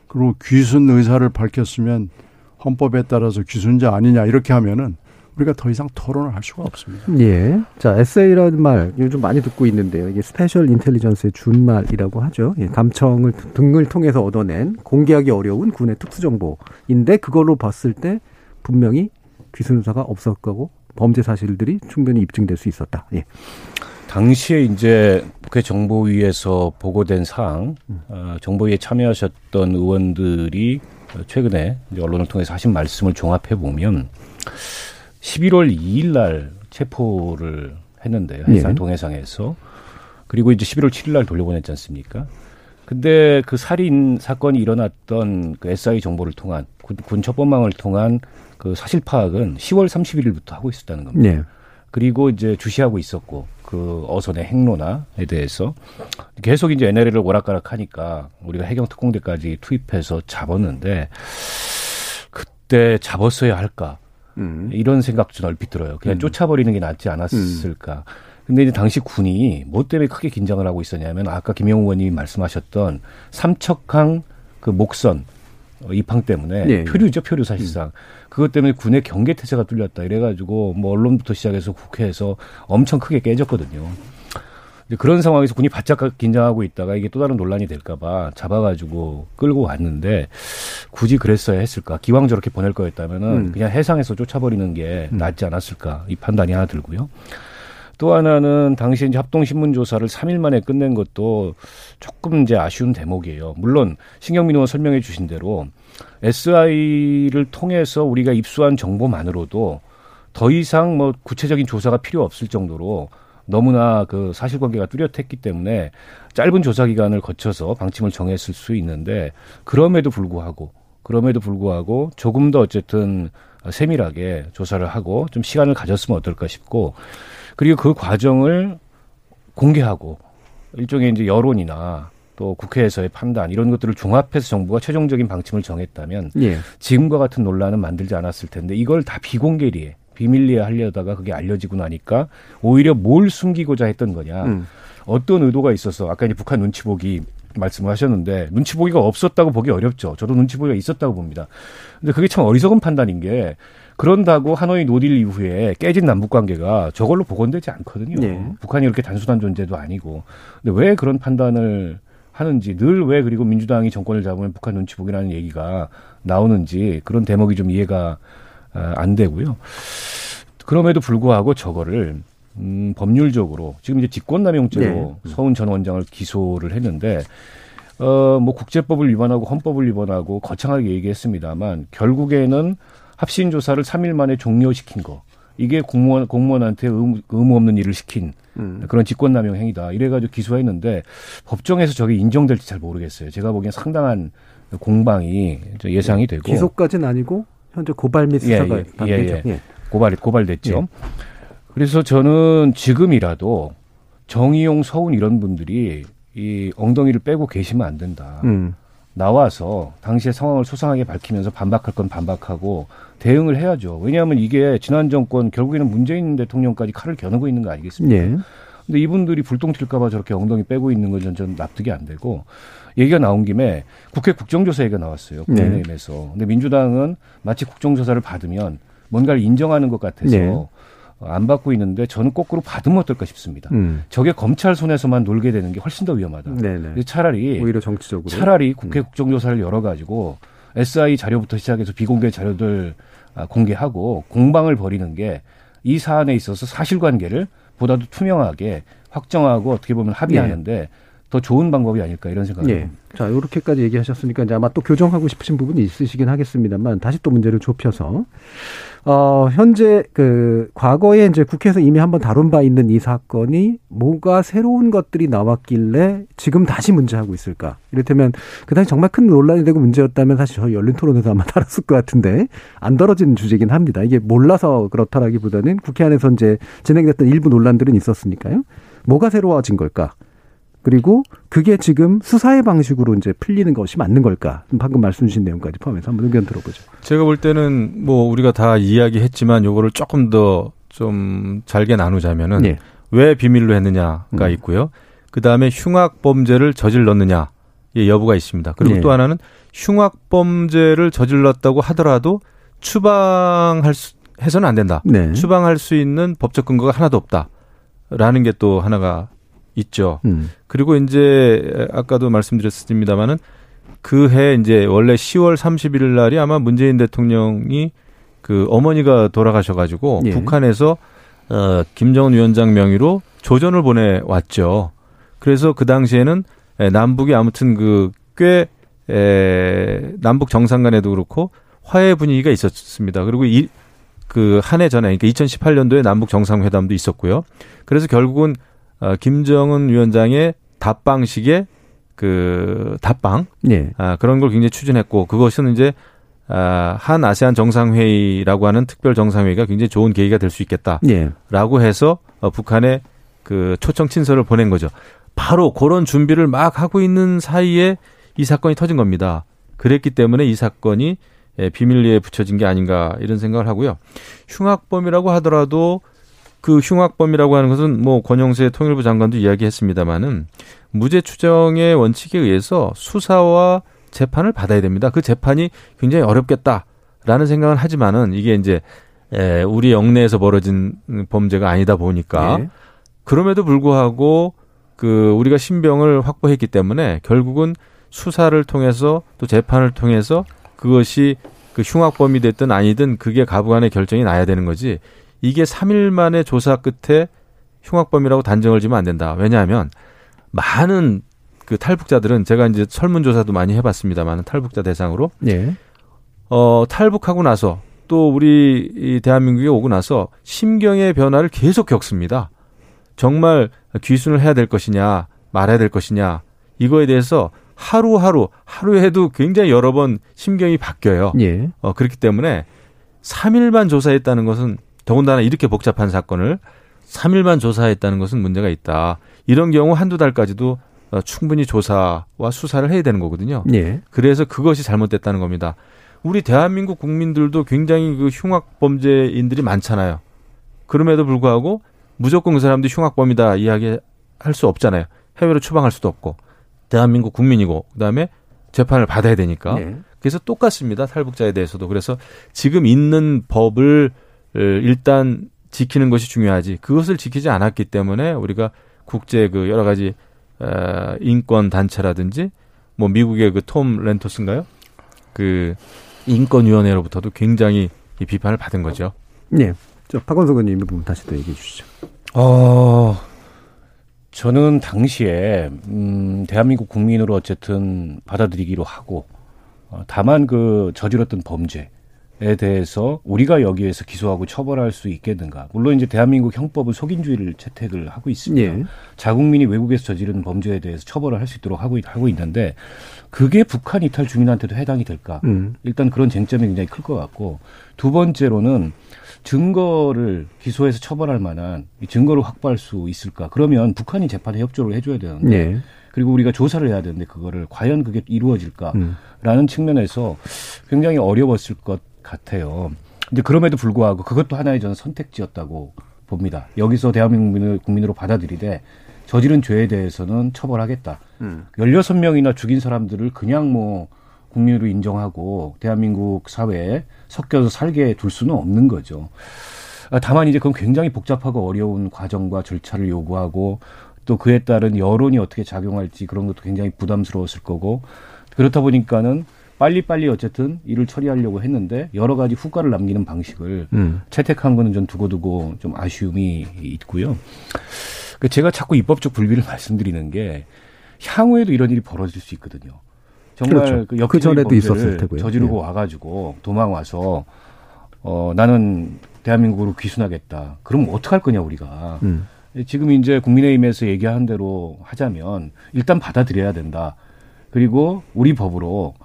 그리고 귀순 의사를 밝혔으면 헌법에 따라서 귀순자 아니냐 이렇게 하면은 우리가 더 이상 토론을 할 수가 없습니다. 예. 자, SI라는 말 요즘 많이 듣고 있는데요. 이게 special intelligence의 준말이라고 하죠. 예, 감청을 등을 통해서 얻어낸 공개하기 어려운 군의 특수 정보인데 그걸로 봤을 때 분명히 귀순 의사가 없었을 거고 범죄 사실들이 충분히 입증될 수 있었다. 예. 당시에 이제 국회 정보위에서 보고된 사항, 어, 정보위에 참여하셨던 의원들이 최근에 이제 언론을 통해서 하신 말씀을 종합해 보면 11월 2일 날 체포를 했는데요. 해상 예. 동해상에서. 그리고 이제 11월 7일 날 돌려보냈지 않습니까? 근데 그 살인 사건이 일어났던 그 SI 정보를 통한 군, 군 첩보망을 통한 그 사실 파악은 10월 31일부터 하고 있었다는 겁니다. 예. 그리고 이제 주시하고 있었고 그 어선의 행로나에 대해서 계속 이제 NLL을 오락가락하니까 우리가 해경 특공대까지 투입해서 잡았는데 그때 잡았어야 할까 음. 이런 생각도 좀 얼핏 들어요. 그냥 음. 쫓아버리는 게 낫지 않았을까. 근데 이제 당시 군이 뭐 때문에 크게 긴장을 하고 있었냐면 아까 김영우 의원님이 말씀하셨던 삼척항 그 목선 어, 입항 때문에 예, 예. 표류죠 표류 사실상 그것 때문에 군의 경계 태세가 뚫렸다 이래가지고 뭐 언론부터 시작해서 국회에서 엄청 크게 깨졌거든요. 그런 상황에서 군이 바짝 긴장하고 있다가 이게 또 다른 논란이 될까봐 잡아가지고 끌고 왔는데 굳이 그랬어야 했을까? 기왕 저렇게 보낼 거였다면은 음. 그냥 해상에서 쫓아버리는 게 낫지 않았을까? 이 판단이 하나 들고요. 또 하나는 당시 이제 합동신문 조사를 3일 만에 끝낸 것도 조금 이제 아쉬운 대목이에요. 물론 신경민 의원 설명해 주신 대로 SI를 통해서 우리가 입수한 정보만으로도 더 이상 뭐 구체적인 조사가 필요 없을 정도로 너무나 그 사실관계가 뚜렷했기 때문에 짧은 조사 기간을 거쳐서 방침을 정했을 수 있는데 그럼에도 불구하고 그럼에도 불구하고 조금 더 어쨌든 세밀하게 조사를 하고 좀 시간을 가졌으면 어떨까 싶고 그리고 그 과정을 공개하고 일종의 이제 여론이나 또 국회에서의 판단 이런 것들을 종합해서 정부가 최종적인 방침을 정했다면 예. 지금과 같은 논란은 만들지 않았을 텐데 이걸 다 비공개리에 비밀리에 하려다가 그게 알려지고 나니까 오히려 뭘 숨기고자 했던 거냐 음. 어떤 의도가 있어서 아까 이제 북한 눈치 보기 말씀을 하셨는데 눈치 보기가 없었다고 보기 어렵죠. 저도 눈치 보기가 있었다고 봅니다. 근데 그게 참 어리석은 판단인 게 그런다고 하노이 no deal 이후에 깨진 남북 관계가 저걸로 복원되지 않거든요. 네. 북한이 그렇게 단순한 존재도 아니고. 근데 왜 그런 판단을 하는지 늘 왜 그리고 민주당이 정권을 잡으면 북한 눈치 보기라는 얘기가 나오는지 그런 대목이 좀 이해가 아, 안 되고요. 그럼에도 불구하고 저거를 음, 법률적으로 지금 이제 직권남용죄로 서훈 전 원장을 기소를 했는데 어, 뭐 국제법을 위반하고 헌법을 위반하고 거창하게 얘기했습니다만 결국에는 합신 조사를 3일 만에 종료시킨 거. 이게 공무원 공무원한테 의무, 의무 없는 일을 시킨 음. 그런 직권남용 행위다. 이래가지고 기소했는데 법정에서 저게 인정될지 잘 모르겠어요. 제가 보기엔 상당한 공방이 예상이 되고 기소까지는 아니고 현재 고발 및 예, 수사가 예, 반대죠. 예, 예. 고발 고발됐죠. 그래서 저는 지금이라도 정의용, 서훈 이런 분들이 이 엉덩이를 빼고 계시면 안 된다. 음. 나와서 당시의 상황을 소상하게 밝히면서 반박할 건 반박하고 대응을 해야죠. 왜냐하면 이게 지난 정권 결국에는 문재인 대통령까지 칼을 겨누고 있는 거 아니겠습니까? 예. 근데 이분들이 불똥 튈까봐 저렇게 엉덩이 빼고 있는 건전 납득이 안 되고 얘기가 나온 김에 국회 국정조사 얘기가 나왔어요. 네. 국민의힘에서. 근데 민주당은 마치 국정조사를 받으면 뭔가를 인정하는 것 같아서 네. 어, 안 받고 있는데 저는 거꾸로 받으면 어떨까 싶습니다. 음. 저게 검찰 손에서만 놀게 되는 게 훨씬 더 위험하다. 네네. 근데 차라리 오히려 정치적으로. 차라리 국회 국정조사를 열어 가지고 SI 자료부터 시작해서 비공개 자료들 아, 공개하고 공방을 벌이는 게 이 사안에 있어서 사실관계를 보다도 투명하게 확정하고 어떻게 보면 합의하는데 더 좋은 방법이 아닐까 이런 생각을 예. 합니다. 자, 이렇게까지 얘기하셨으니까 이제 아마 또 교정하고 싶으신 부분이 있으시긴 하겠습니다만 다시 또 문제를 좁혀서 어, 현재 그 과거에 이제 국회에서 이미 한번 다룬 바 있는 이 사건이 뭐가 새로운 것들이 나왔길래 지금 다시 문제하고 있을까? 이를테면 그 당시 정말 큰 논란이 되고 문제였다면 사실 저희 열린 토론에서 아마 다뤘을 것 같은데 안 다뤄진 주제긴 합니다. 이게 몰라서 그렇다라기보다는 국회 안에서 이제 진행됐던 일부 논란들은 있었으니까요. 뭐가 새로워진 걸까? 그리고 그게 지금 수사의 방식으로 이제 풀리는 것이 맞는 걸까? 방금 말씀 주신 내용까지 포함해서 한번 의견 들어보죠. 제가 볼 때는 뭐 우리가 다 이야기했지만 요거를 조금 더 좀 잘게 나누자면은 예. 왜 비밀로 했느냐가 음. 있고요. 그 다음에 흉악 범죄를 저질렀느냐 의 여부가 있습니다. 그리고 예. 또 하나는 흉악 범죄를 저질렀다고 하더라도 추방할 수, 해서는 안 된다. 네. 추방할 수 있는 법적 근거가 하나도 없다 라는 게 또 하나가 있죠. 음. 그리고 이제 아까도 말씀드렸습니다마는 그해 이제 원래 10월 31일 날이 아마 문재인 대통령이 그 어머니가 돌아가셔가지고 예. 북한에서 어 김정은 위원장 명의로 조전을 보내왔죠. 그래서 그 당시에는 에, 남북이 아무튼 그꽤 에, 남북 정상 간에도 그렇고 화해 분위기가 있었습니다. 그리고 이 그 한 해 전에 그러니까 2018년도에 남북 정상회담도 있었고요. 그래서 결국은 어, 김정은 위원장의 답방식의 그 답방 예. 아, 그런 걸 굉장히 추진했고 그것은 이제 아, 한 아세안 정상회의라고 하는 특별 정상회의가 굉장히 좋은 계기가 될 수 있겠다라고 예. 해서 어, 북한에 그 초청 친서를 보낸 거죠. 바로 그런 준비를 막 하고 있는 사이에 이 사건이 터진 겁니다. 그랬기 때문에 이 사건이 예, 비밀리에 붙여진 게 아닌가 이런 생각을 하고요. 흉악범이라고 하더라도 그 흉악범이라고 하는 것은 뭐 권영세 통일부 장관도 이야기했습니다마는 무죄 추정의 원칙에 의해서 수사와 재판을 받아야 됩니다. 그 재판이 굉장히 어렵겠다라는 생각은 하지만은 이게 이제 에, 우리 영내에서 벌어진 범죄가 아니다 보니까 예. 그럼에도 불구하고 그 우리가 신병을 확보했기 때문에 결국은 수사를 통해서 또 재판을 통해서 그것이 그 흉악범이 됐든 아니든 그게 가부간의 결정이 나야 되는 거지. 이게 3일 만에 조사 끝에 흉악범이라고 단정을 지면 안 된다. 왜냐하면 많은 그 탈북자들은 제가 이제 설문조사도 많이 해봤습니다만 탈북자 대상으로 예. 어, 탈북하고 나서 또 우리 이 대한민국에 오고 나서 심경의 변화를 계속 겪습니다. 정말 귀순을 해야 될 것이냐, 말아야 될 것이냐, 이거에 대해서 하루하루, 하루에도 굉장히 여러 번 심경이 바뀌어요. 예. 어, 그렇기 때문에 3일만 조사했다는 것은 더군다나 이렇게 복잡한 사건을 3일만 조사했다는 것은 문제가 있다. 이런 경우 한두 달까지도 어, 충분히 조사와 수사를 해야 되는 거거든요. 예. 그래서 그것이 잘못됐다는 겁니다. 우리 대한민국 국민들도 굉장히 그 흉악 범죄인들이 많잖아요. 그럼에도 불구하고 무조건 그 사람들이 흉악범이다 이야기할 수 없잖아요. 해외로 추방할 수도 없고 대한민국 국민이고 그다음에 재판을 받아야 되니까. 예. 그래서 똑같습니다. 탈북자에 대해서도. 그래서 지금 있는 법을 어, 일단 지키는 것이 중요하지. 그것을 지키지 않았기 때문에 우리가 국제 그 여러 가지 어, 인권 단체라든지 뭐 미국의 그 톰 렌토스인가요? 그 인권위원회로부터도 굉장히 이 비판을 받은 거죠. 예. 저 박원석 의원님 이 부분 다시 또 얘기해 주시죠. 어, 저는 당시에 음, 대한민국 국민으로 어쨌든 받아들이기로 하고 어, 다만 그 저질렀던 범죄 에 대해서 우리가 여기에서 기소하고 처벌할 수 있겠는가? 물론 이제 대한민국 형법은 속인주의를 채택을 하고 있습니다. 예. 자국민이 외국에서 저지른 범죄에 대해서 처벌을 할 수 있도록 하고, 있- 하고 있는데 그게 북한 이탈 주민한테도 해당이 될까? 음. 일단 그런 쟁점이 굉장히 클 것 같고 두 번째로는 증거를 기소해서 처벌할 만한 이 증거를 확보할 수 있을까? 그러면 북한이 재판에 협조를 해줘야 되는데 예. 그리고 우리가 조사를 해야 되는데 그거를 과연 그게 이루어질까라는 음. 측면에서 굉장히 어려웠을 것 같아요. 근데 그럼에도 불구하고 그것도 하나의 저는 선택지였다고 봅니다. 여기서 대한민국 국민으로 받아들이되 저지른 죄에 대해서는 처벌하겠다. 음. 16명이나 죽인 사람들을 그냥 뭐 국민으로 인정하고 대한민국 사회에 섞여서 살게 둘 수는 없는 거죠. 아, 다만 이제 그건 굉장히 복잡하고 어려운 과정과 절차를 요구하고 또 그에 따른 여론이 어떻게 작용할지 그런 것도 굉장히 부담스러웠을 거고 그렇다 보니까는 빨리빨리 어쨌든 일을 처리하려고 했는데 여러 가지 후과를 남기는 방식을 음. 채택한 거는 좀 두고두고 좀 아쉬움이 있고요. 그 제가 자꾸 입법적 불비를 말씀드리는 게 향후에도 이런 일이 벌어질 수 있거든요. 정말 그렇죠. 그그 엽기적인 전에도 범죄를 있었을 테고요. 저지르고 예. 와가지고 도망 와서 어 나는 대한민국으로 귀순하겠다. 그럼 어떡할 거냐 우리가. 음. 지금 이제 국민의힘에서 얘기한 대로 하자면 일단 받아들여야 된다. 그리고 우리 법으로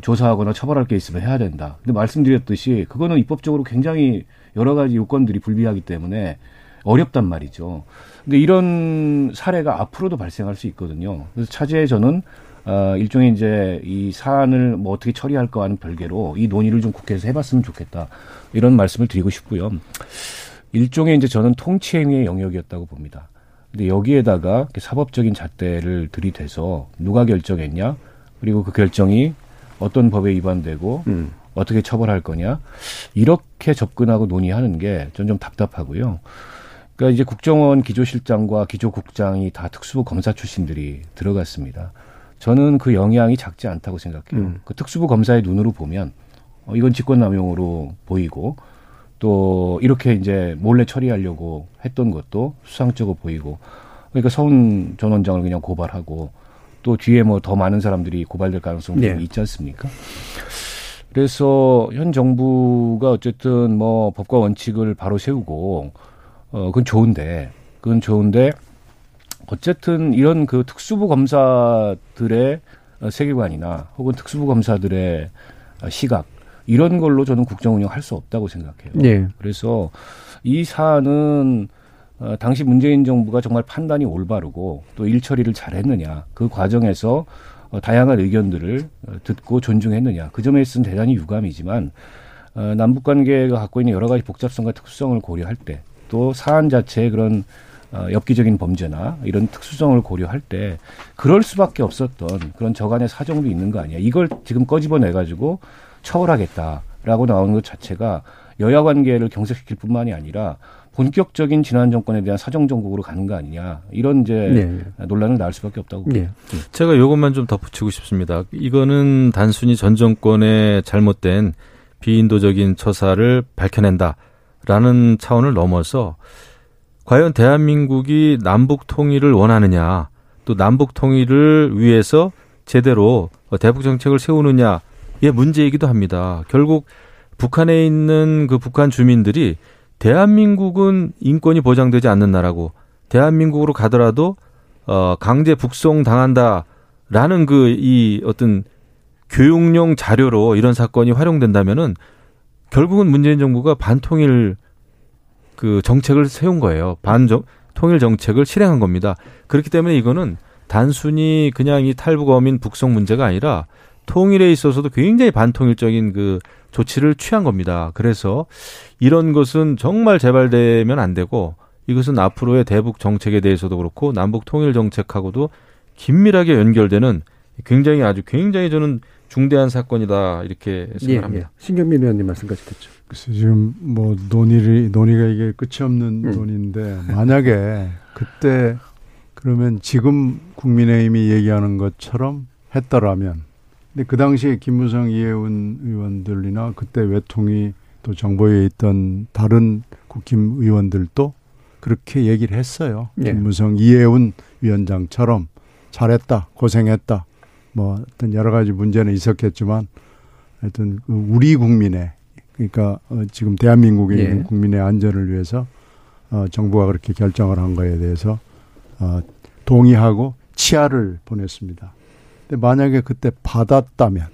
조사하거나 처벌할 게 있으면 해야 된다. 근데 말씀드렸듯이 그거는 입법적으로 굉장히 여러 가지 요건들이 불비하기 때문에 어렵단 말이죠. 근데 이런 사례가 앞으로도 발생할 수 있거든요. 그래서 차제에 저는 어, 일종의 이제 이 사안을 뭐 어떻게 처리할까와는 별개로 이 논의를 좀 국회에서 해봤으면 좋겠다. 이런 말씀을 드리고 싶고요. 일종의 이제 저는 통치행위의 영역이었다고 봅니다. 근데 여기에다가 사법적인 잣대를 들이대서 누가 결정했냐, 그리고 그 결정이 어떤 법에 위반되고 음. 어떻게 처벌할 거냐, 이렇게 접근하고 논의하는 게 전 좀 답답하고요. 그러니까 이제 국정원 기조실장과 기조국장이 다 특수부 검사 출신들이 들어갔습니다. 저는 그 영향이 작지 않다고 생각해요. 음. 그 특수부 검사의 눈으로 보면 어, 이건 직권남용으로 보이고 또 이렇게 이제 몰래 처리하려고 했던 것도 수상적으로 보이고 그러니까 서훈 전 원장을 그냥 고발하고 또 뒤에 뭐 더 많은 사람들이 고발될 가능성이 네. 있지 않습니까? 그래서 현 정부가 어쨌든 뭐 법과 원칙을 바로 세우고 어 그건 좋은데 그건 좋은데 어쨌든 이런 그 특수부 검사들의 어, 세계관이나 혹은 특수부 검사들의 어, 시각 이런 걸로 저는 국정 운영할 수 없다고 생각해요. 예. 그래서 이 사안은 어, 당시 문재인 정부가 정말 판단이 올바르고 또 일처리를 잘했느냐 그 과정에서 어, 다양한 의견들을 어, 듣고 존중했느냐 그 점에 있어서는 대단히 유감이지만 어, 남북 관계가 갖고 있는 여러 가지 복잡성과 특수성을 고려할 때 또 사안 자체의 그런 어, 엽기적인 범죄나 이런 특수성을 고려할 때 그럴 수밖에 없었던 그런 저간의 사정도 있는 거 아니야. 이걸 지금 꺼집어내 가지고 처벌하겠다라고 나오는 것 자체가 여야 관계를 경색시킬 뿐만이 아니라 본격적인 지난 정권에 대한 사정 정국으로 가는 거 아니냐 이런 이제 네. 논란을 낳을 수밖에 없다고 예. 제가 요것만 좀 덧붙이고 싶습니다. 이거는 단순히 전 정권의 잘못된 비인도적인 처사를 밝혀낸다라는 차원을 넘어서 과연 대한민국이 남북 통일을 원하느냐 또 남북 통일을 위해서 제대로 대북 정책을 세우느냐의 문제이기도 합니다. 결국 북한에 있는 그 북한 주민들이 대한민국은 인권이 보장되지 않는 나라고 대한민국으로 가더라도 어 강제 북송 당한다라는 그 이 어떤 교육용 자료로 이런 사건이 활용된다면은 결국은 문재인 정부가 반통일 그 정책을 세운 거예요. 반정 통일 정책을 실행한 겁니다. 그렇기 때문에 이거는 단순히 그냥 이 탈북 어민 북송 문제가 아니라 통일에 있어서도 굉장히 반통일적인 그 조치를 취한 겁니다. 그래서 이런 것은 정말 재발되면 안 되고 이것은 앞으로의 대북 정책에 대해서도 그렇고 남북 통일 정책하고도 긴밀하게 연결되는 굉장히 아주 굉장히 저는 중대한 사건이다 이렇게 예, 생각합니다. 예. 신경민 의원님 말씀까지 듣죠. 글쎄 지금 뭐 논의를 논의가 이게 끝이 없는 음. 논의인데 만약에 그때 그러면 지금 국민의힘이 얘기하는 것처럼 했더라면 근데 그 당시에 김무성 이해운 의원들이나 그때 외통위 또 정보에 있던 다른 국힘 의원들도 그렇게 얘기를 했어요. 예. 김무성 이해운 위원장처럼 잘했다 고생했다 뭐 어떤 여러 가지 문제는 있었겠지만 하여튼 그 우리 국민의 그러니까 어, 지금 대한민국에 예. 있는 국민의 안전을 위해서 어, 정부가 그렇게 결정을 한 거에 대해서 어, 동의하고 치아를 보냈습니다. 근데 만약에 그때 받았다면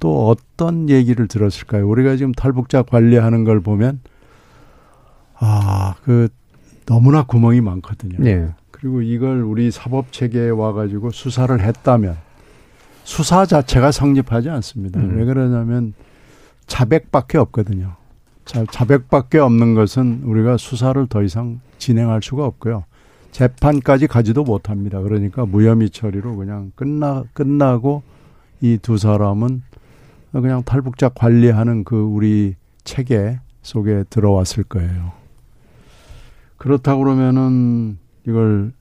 또 어떤 얘기를 들었을까요? 우리가 지금 탈북자 관리하는 걸 보면 아, 그 너무나 구멍이 많거든요. 예. 그리고 이걸 우리 사법 체계에 와 가지고 수사를 했다면 수사 자체가 성립하지 않습니다. 음. 왜 그러냐면 자백밖에 없거든요. 자, 자백밖에 없는 것은 우리가 수사를 더 이상 진행할 수가 없고요. 재판까지 가지도 못합니다. 그러니까 무혐의 처리로 그냥 끝나 끝나고 이 두 사람은 그냥 탈북자 관리하는 그 우리 체계 속에 들어왔을 거예요. 그렇다 그러면은 이걸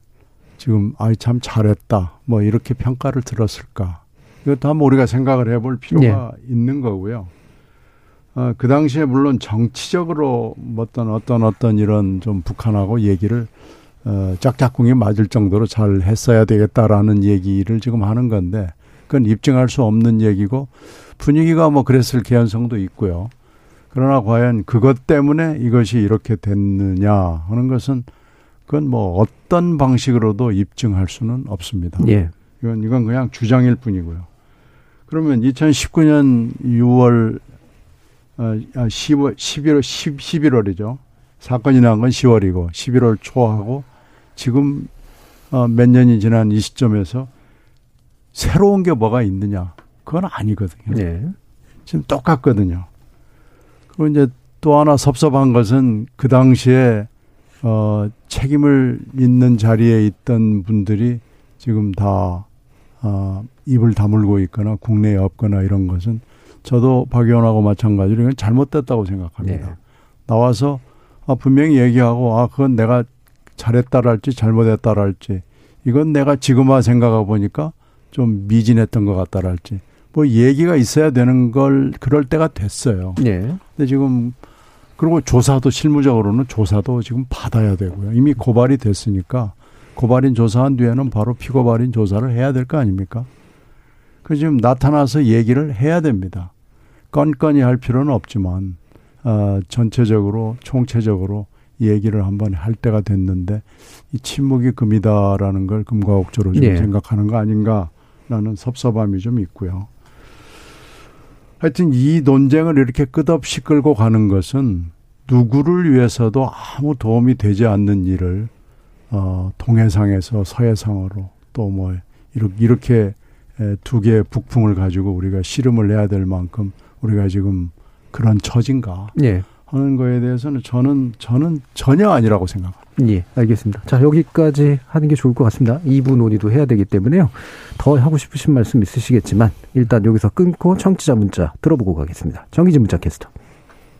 지금 아이 참 잘했다 뭐 이렇게 평가를 들었을까 이것도 한번 우리가 생각을 해볼 필요가 있는 거고요. 어, 그 당시에 물론 정치적으로 어떤 어떤 어떤 이런 좀 북한하고 얘기를 어, 짝짝꿍이 맞을 정도로 잘 했어야 되겠다라는 얘기를 지금 하는 건데 그건 입증할 수 없는 얘기고 분위기가 뭐 그랬을 개연성도 있고요. 그러나 과연 그것 때문에 이것이 이렇게 됐느냐 하는 것은 그건 뭐 어떤 방식으로도 입증할 수는 없습니다. 예. 이건 이건 그냥 주장일 뿐이고요. 그러면 2019년 6월 어, 10월 11월 10, 11월이죠. 사건이 난 건 10월이고 11월 초하고 지금 어, 몇 년이 지난 이 시점에서 새로운 게 뭐가 있느냐? 그건 아니거든요. 예. 지금 똑같거든요. 그리고 이제 또 하나 섭섭한 것은 그 당시에 어, 책임을 있는 자리에 있던 분들이 지금 다 어, 입을 다물고 있거나 국내에 없거나 이런 것은 저도 박 의원하고 마찬가지로 이건 잘못됐다고 생각합니다. 네. 나와서 아, 분명히 얘기하고 아 그건 내가 잘했다랄지 잘못했다랄지 이건 내가 지금 와 생각해 보니까 좀 미진했던 것 같다랄지 뭐 얘기가 있어야 되는 걸 그럴 때가 됐어요. 예. 근데 지금 그리고 조사도 실무적으로는 조사도 지금 받아야 되고요. 이미 고발이 됐으니까 고발인 조사한 뒤에는 바로 피고발인 조사를 해야 될 거 아닙니까? 그 지금 나타나서 얘기를 해야 됩니다. 건건히 할 필요는 없지만 어, 전체적으로 총체적으로 얘기를 한번 할 때가 됐는데 이 침묵이 금이다라는 걸 금과 옥조로 좀 예. 생각하는 거 아닌가라는 섭섭함이 좀 있고요. 하여튼 이 논쟁을 이렇게 끝없이 끌고 가는 것은 누구를 위해서도 아무 도움이 되지 않는 일을 어, 동해상에서 서해상으로 또 뭐 이렇게, 이렇게 에, 두 개의 북풍을 가지고 우리가 씨름을 해야 될 만큼 우리가 지금 그런 처진가 예. 하는 거에 대해서는 저는 저는 전혀 아니라고 생각합니다. 예, 알겠습니다. 자, 여기까지 하는 게 좋을 것 같습니다. 2부 논의도 해야 되기 때문에요. 더 하고 싶으신 말씀 있으시겠지만, 일단 여기서 끊고 청취자 문자 들어보고 가겠습니다. 정기진 문자 캐스터.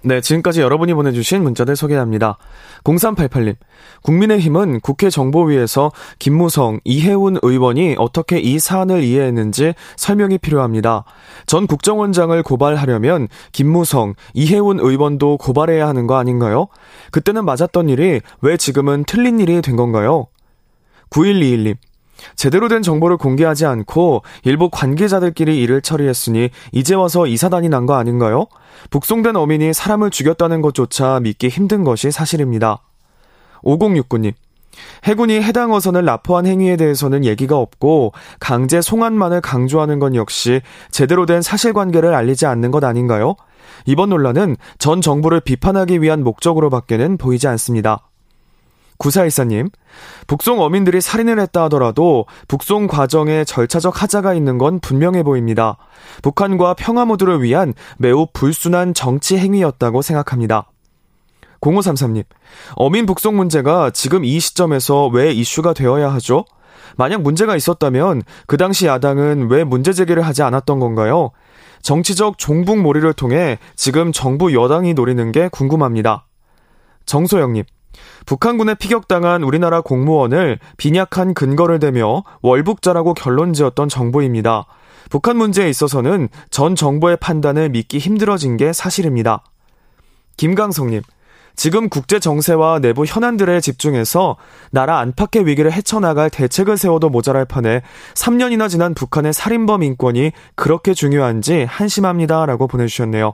네, 지금까지 여러분이 보내주신 문자들 소개합니다. 0388님, 국민의힘은 국회 정보위에서 김무성, 이해운 의원이 어떻게 이 사안을 이해했는지 설명이 필요합니다. 전 국정원장을 고발하려면 김무성, 이해운 의원도 고발해야 하는 거 아닌가요? 그때는 맞았던 일이 왜 지금은 틀린 일이 된 건가요? 9121님, 제대로 된 정보를 공개하지 않고 일부 관계자들끼리 일을 처리했으니 이제 와서 이 사단이 난 거 아닌가요? 북송된 어민이 사람을 죽였다는 것조차 믿기 힘든 것이 사실입니다. 5069님. 해군이 해당 어선을 납포한 행위에 대해서는 얘기가 없고 강제 송환만을 강조하는 건 역시 제대로 된 사실관계를 알리지 않는 것 아닌가요? 이번 논란은 전 정부를 비판하기 위한 목적으로 밖에는 보이지 않습니다. 구사일사님, 북송 어민들이 살인을 했다 하더라도 북송 과정에 절차적 하자가 있는 건 분명해 보입니다. 북한과 평화 모두를 위한 매우 불순한 정치 행위였다고 생각합니다. 0533님, 어민 북송 문제가 지금 이 시점에서 왜 이슈가 되어야 하죠? 만약 문제가 있었다면 그 당시 야당은 왜 문제 제기를 하지 않았던 건가요? 정치적 종북몰이를 통해 지금 정부 여당이 노리는 게 궁금합니다. 정소영님, 북한군에 피격당한 우리나라 공무원을 빈약한 근거를 대며 월북자라고 결론 지었던 정부입니다. 북한 문제에 있어서는 전 정부의 판단을 믿기 힘들어진 게 사실입니다. 김강성님, 지금 국제 정세와 내부 현안들에 집중해서 나라 안팎의 위기를 헤쳐나갈 대책을 세워도 모자랄 판에 3년이나 지난 북한의 살인범 인권이 그렇게 중요한지 한심합니다라고 보내주셨네요.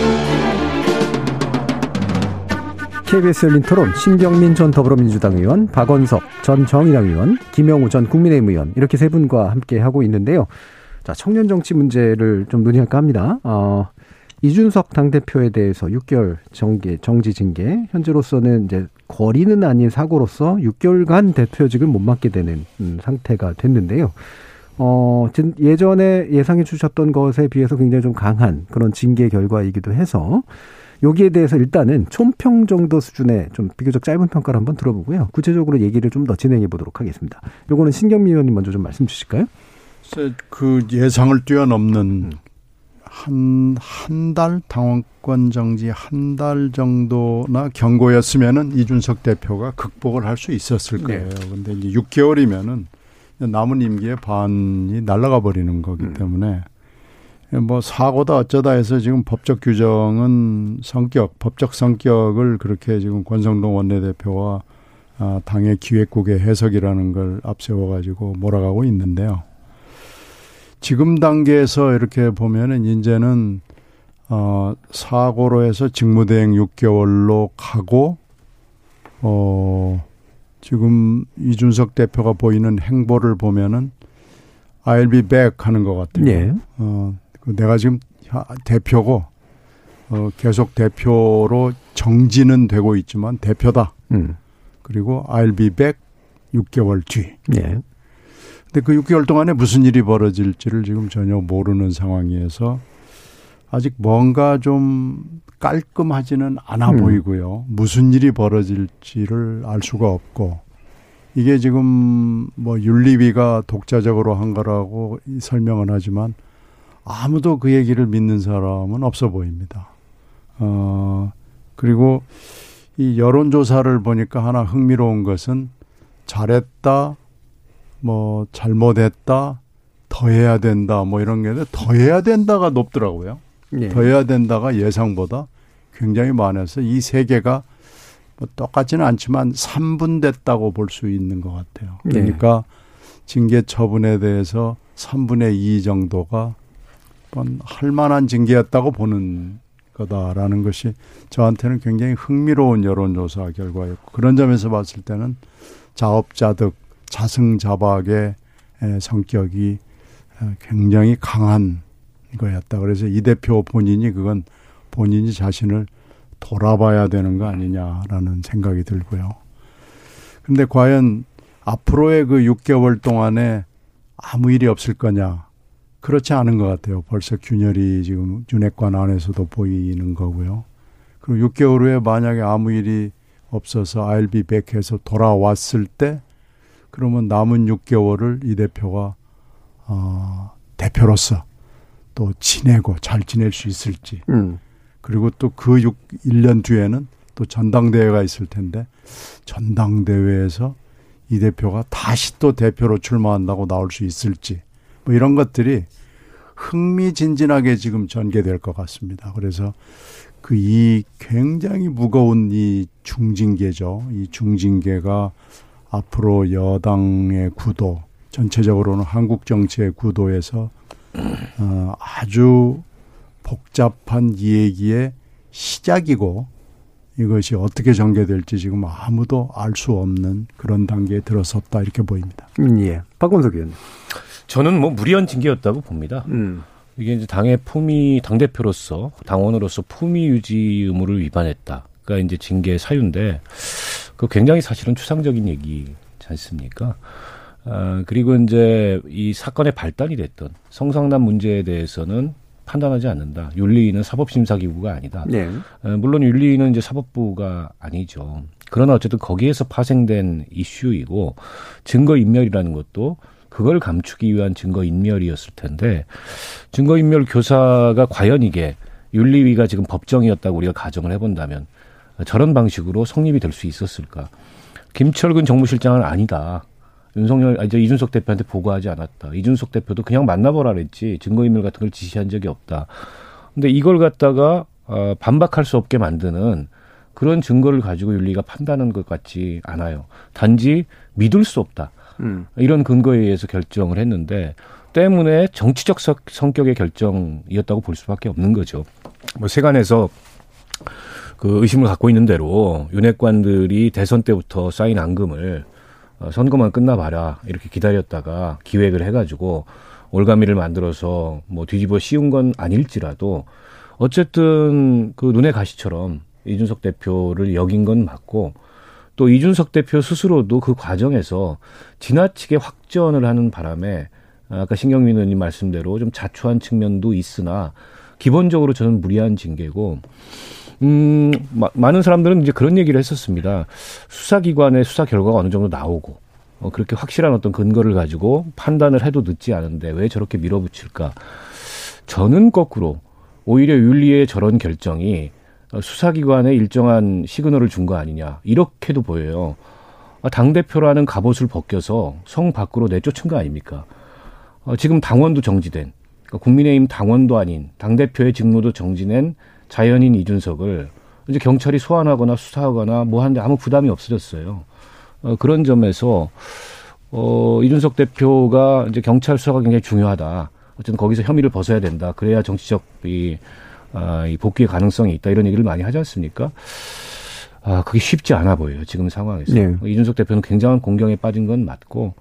KBS 열린 토론 신경민 전 더불어민주당 의원, 박원석 전 정의당 의원, 김영우 전 국민의힘 의원 이렇게 세 분과 함께 하고 있는데요. 자 청년 정치 문제를 좀 논의할까 합니다. 어, 이준석 당 대표에 대해서 6개월 정계, 정지 징계, 현재로서는 이제 거리는 아닌 사고로서 6개월간 대표직을 못 맡게 되는 음, 상태가 됐는데요. 어, 예전에 예상해 주셨던 것에 비해서 굉장히 좀 강한 그런 징계 결과이기도 해서 여기에 대해서 일단은 총평 정도 수준의 좀 비교적 짧은 평가를 한번 들어보고요. 구체적으로 얘기를 좀 더 진행해 보도록 하겠습니다. 요거는 신경미 의원님 먼저 좀 말씀 주실까요? 그 예상을 뛰어넘는 한, 한 달 당원권 정지 한 달 정도나 경고였으면은 이준석 대표가 극복을 할 수 있었을 네. 거예요. 네. 근데 이제 6개월이면은 남은 임기의 반이 날아가 버리는 거기 음. 때문에 뭐 사고다 어쩌다 해서 지금 법적 규정은 성격, 법적 성격을 그렇게 지금 권성동 원내대표와 아, 당의 기획국의 해석이라는 걸 앞세워 가지고 몰아가고 있는데요. 지금 단계에서 이렇게 보면은 이제는 어 사고로 해서 직무대행 6개월로 가고 어 지금 이준석 대표가 보이는 행보를 보면은 I'll be back 하는 것 같아요. 네. 어그 내가 지금 대표고 어, 계속 대표로 정지는 되고 있지만 대표다. 음. 그리고 I'll be back 6개월 뒤. 네. 근데 그 6개월 동안에 무슨 일이 벌어질지를 지금 전혀 모르는 상황이어서 아직 뭔가 좀 깔끔하지는 않아 음. 보이고요. 무슨 일이 벌어질지를 알 수가 없고 이게 지금 뭐 윤리위가 독자적으로 한 거라고 설명은 하지만 아무도 그 얘기를 믿는 사람은 없어 보입니다. 어, 그리고 이 여론조사를 보니까 하나 흥미로운 것은 잘했다, 뭐 잘못했다, 더 해야 된다, 뭐 이런 게 더 해야 된다가 높더라고요. 네. 더 해야 된다가 예상보다 굉장히 많아서 이 세 개가 뭐 똑같지는 않지만 3분 됐다고 볼 수 있는 것 같아요. 그러니까 징계 처분에 대해서 3분의 2 정도가 할 만한 징계였다고 보는 거다라는 것이 저한테는 굉장히 흥미로운 여론조사 결과였고 그런 점에서 봤을 때는 자업자득 자승자박의 성격이 굉장히 강한 거였다. 그래서 이 대표 본인이 그건 본인이 자신을 돌아봐야 되는 거 아니냐라는 생각이 들고요. 근데 과연 앞으로의 그 6개월 동안에 아무 일이 없을 거냐? 그렇지 않은 것 같아요. 벌써 균열이 지금 윤핵관 안에서도 보이는 거고요. 그리고 6개월 후에 만약에 아무 일이 없어서 ILB 백해서 돌아왔을 때 그러면 남은 6개월을 이 대표가 어, 대표로서 또 지내고 잘 지낼 수 있을지. 음. 그리고 또 그 6, 1년 뒤에는 또 전당대회가 있을 텐데 전당대회에서 이 대표가 다시 또 대표로 출마한다고 나올 수 있을지. 뭐 이런 것들이 흥미진진하게 지금 전개될 것 같습니다. 그래서 그 이 굉장히 무거운 이 중징계죠. 이 중징계가 앞으로 여당의 구도, 전체적으로는 한국 정치의 구도에서 어, 아주 복잡한 얘기의 시작이고 이것이 어떻게 전개될지 지금 아무도 알 수 없는 그런 단계에 들어섰다 이렇게 보입니다. 음, 예. 박건석 의원님. 저는 뭐 무리한 징계였다고 봅니다. 음. 이게 이제 당의 품위 당 대표로서 당원으로서 품위 유지 의무를 위반했다. 그러니까 이제 징계 사유인데 그 굉장히 사실은 추상적인 얘기지 않습니까? 아, 그리고 이제 이 사건의 발단이 됐던 성상남 문제에 대해서는 판단하지 않는다. 윤리위는 사법심사기구가 아니다. 네. 어, 물론 윤리위는 이제 사법부가 아니죠. 그러나 어쨌든 거기에서 파생된 이슈이고 증거 인멸이라는 것도 그걸 감추기 위한 증거 인멸이었을 텐데 증거 인멸 교사가 과연 이게 윤리위가 지금 법정이었다고 우리가 가정을 해본다면 저런 방식으로 성립이 될 수 있었을까? 김철근 정무실장은 아니다. 윤석열, 아, 이제 이준석 대표한테 보고하지 않았다. 이준석 대표도 그냥 만나보라 그랬지 증거인멸 같은 걸 지시한 적이 없다. 근데 이걸 갖다가 어, 반박할 수 없게 만드는 그런 증거를 가지고 윤리가 판단한 것 같지 않아요. 단지 믿을 수 없다. 음. 이런 근거에 의해서 결정을 했는데 때문에 정치적 성격의 결정이었다고 볼 수밖에 없는 거죠. 뭐 세간에서 그 의심을 갖고 있는 대로 윤핵관들이 대선 때부터 쌓인 앙금을 어, 선거만 끝나봐라 이렇게 기다렸다가 기획을 해가지고 올가미를 만들어서 뭐 뒤집어 씌운 건 아닐지라도 어쨌든 그 눈의 가시처럼 이준석 대표를 여긴 건 맞고 또 이준석 대표 스스로도 그 과정에서 지나치게 확전을 하는 바람에 아까 신경민 의원님 말씀대로 좀 자초한 측면도 있으나 기본적으로 저는 무리한 징계고 음, 마, 많은 사람들은 이제 그런 얘기를 했었습니다. 수사기관의 수사 결과가 어느 정도 나오고, 어, 그렇게 확실한 어떤 근거를 가지고 판단을 해도 늦지 않은데 왜 저렇게 밀어붙일까? 저는 거꾸로 오히려 윤리의 저런 결정이 수사기관에 일정한 시그널을 준 거 아니냐. 이렇게도 보여요. 아, 당대표라는 갑옷을 벗겨서 성 밖으로 내쫓은 거 아닙니까? 어, 지금 당원도 정지된, 그러니까 국민의힘 당원도 아닌, 당 대표의 직무도 정지된 자연인 이준석을 이제 경찰이 소환하거나 수사하거나 뭐 하는데 아무 부담이 없어졌어요. 어, 그런 점에서 어, 이준석 대표가 이제 경찰 수사가 굉장히 중요하다. 어쨌든 거기서 혐의를 벗어야 된다. 그래야 정치적 이, 아, 이 복귀의 가능성이 있다. 이런 얘기를 많이 하지 않습니까? 아, 그게 쉽지 않아 보여요. 지금 상황에서. 네. 이준석 대표는 굉장한 공경에 빠진 건 맞고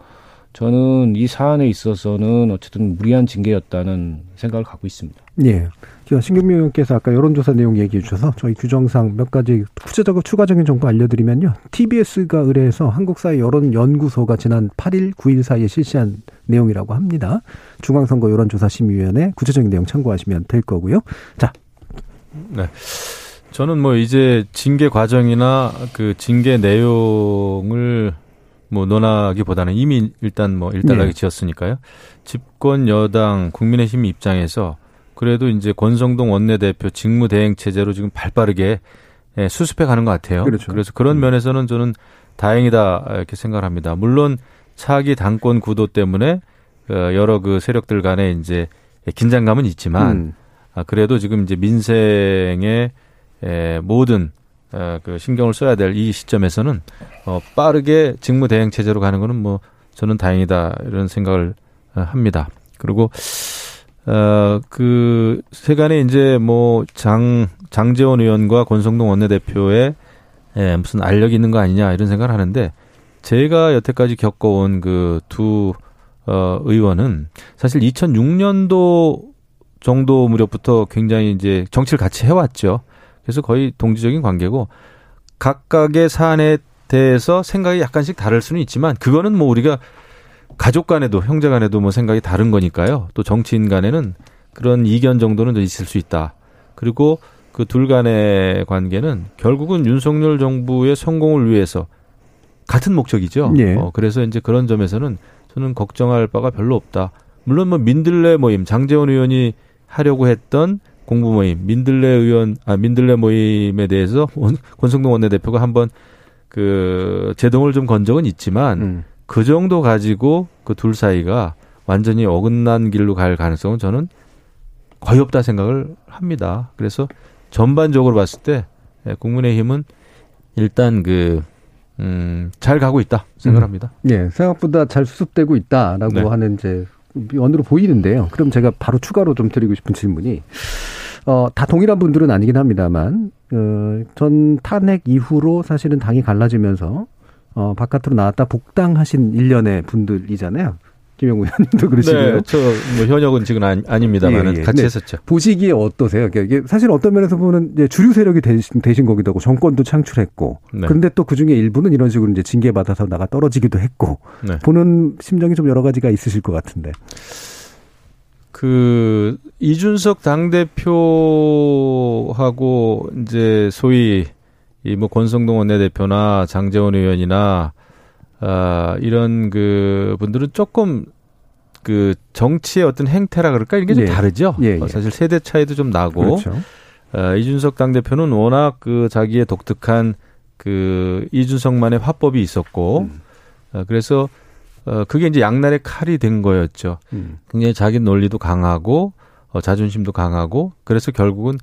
저는 이 사안에 있어서는 어쨌든 무리한 징계였다는 생각을 갖고 있습니다. 예. 신경미 의원께서 아까 여론조사 내용 얘기해 주셔서 저희 규정상 몇 가지 구체적으로 추가적인 정보 알려드리면요. TBS가 의뢰해서 한국사회 여론연구소가 지난 8일, 9일 사이에 실시한 내용이라고 합니다. 중앙선거 여론조사심의위원회 구체적인 내용 참고하시면 될 거고요. 자. 네. 저는 뭐 이제 징계 과정이나 그 징계 내용을 뭐 논하기보다는 이미 일단 뭐 일단락이 네. 지었으니까요. 집권 여당 국민의힘 입장에서 그래도 이제 권성동 원내대표 직무대행 체제로 지금 발빠르게 예, 수습해 가는 것 같아요. 그렇죠. 그래서 그런 음. 면에서는 저는 다행이다 이렇게 생각을 합니다. 물론 차기 당권 구도 때문에 어, 여러 그 세력들 간에 이제 긴장감은 있지만 음. 아, 그래도 지금 이제 민생의 모든 어, 그 신경을 써야 될 이 시점에서는 어, 빠르게 직무 대행 체제로 가는 거는 뭐 저는 다행이다 이런 생각을 어, 합니다. 그리고 어그 세간에 이제 뭐 장 장재원 의원과 권성동 원내대표의 예, 무슨 알력이 있는 거 아니냐 이런 생각을 하는데 제가 여태까지 겪어온 그두 어, 의원은 사실 2006년도 정도 무렵부터 굉장히 이제 정치를 같이 해왔죠. 그래서 거의 동지적인 관계고 각각의 사안에 대해서 생각이 약간씩 다를 수는 있지만 그거는 뭐 우리가 가족 간에도 형제 간에도 뭐 생각이 다른 거니까요. 또 정치인 간에는 그런 이견 정도는 있을 수 있다. 그리고 그 둘 간의 관계는 결국은 윤석열 정부의 성공을 위해서 같은 목적이죠. 예. 어, 그래서 이제 그런 점에서는 저는 걱정할 바가 별로 없다. 물론 뭐 민들레 모임 장재원 의원이 하려고 했던 공부 모임 민들레 의원 아 민들레 모임에 대해서 원, 권성동 원내대표가 한번 그 제동을 좀 건 적은 있지만 음. 그 정도 가지고 그 둘 사이가 완전히 어긋난 길로 갈 가능성은 저는 거의 없다 생각을 합니다. 그래서 전반적으로 봤을 때 예, 국민의힘은 일단 그 음, 잘 가고 있다 생각합니다. 예, 생각보다 잘 수습되고 있다라고 네. 하는 이제 원으로 보이는데요. 그럼 제가 바로 추가로 좀 드리고 싶은 질문이 어, 다 동일한 분들은 아니긴 합니다만 어, 전 탄핵 이후로 사실은 당이 갈라지면서 어, 바깥으로 나왔다 복당하신 일련의 분들이잖아요. 김영우 의원님도 그러시고요. 네, 저뭐 현역은 지금 아니, 아닙니다만은 예, 예. 같이 네. 했었죠. 보시기에 어떠세요? 그러니까 이게 사실 어떤 면에서 보면 이제 주류 세력이 되신, 되신 거기도 하고 정권도 창출했고 네. 그런데 또 그 중에 일부는 이런 식으로 이제 징계 받아서 나가 떨어지기도 했고 네. 보는 심정이 좀 여러 가지가 있으실 것 같은데. 그 이준석 당 대표하고 이제 소위 이 뭐 권성동 원내대표나 장재원 의원이나 아 이런 그 분들은 조금 그 정치의 어떤 행태라 그럴까 이게 좀 예. 다르죠. 예, 예. 어, 사실 세대 차이도 좀 나고 그렇죠. 어, 이준석 당 대표는 워낙 그 자기의 독특한 그 이준석만의 화법이 있었고 음. 어, 그래서 어 그게 이제 양날의 칼이 된 거였죠. 음. 굉장히 자기 논리도 강하고 어, 자존심도 강하고 그래서 결국은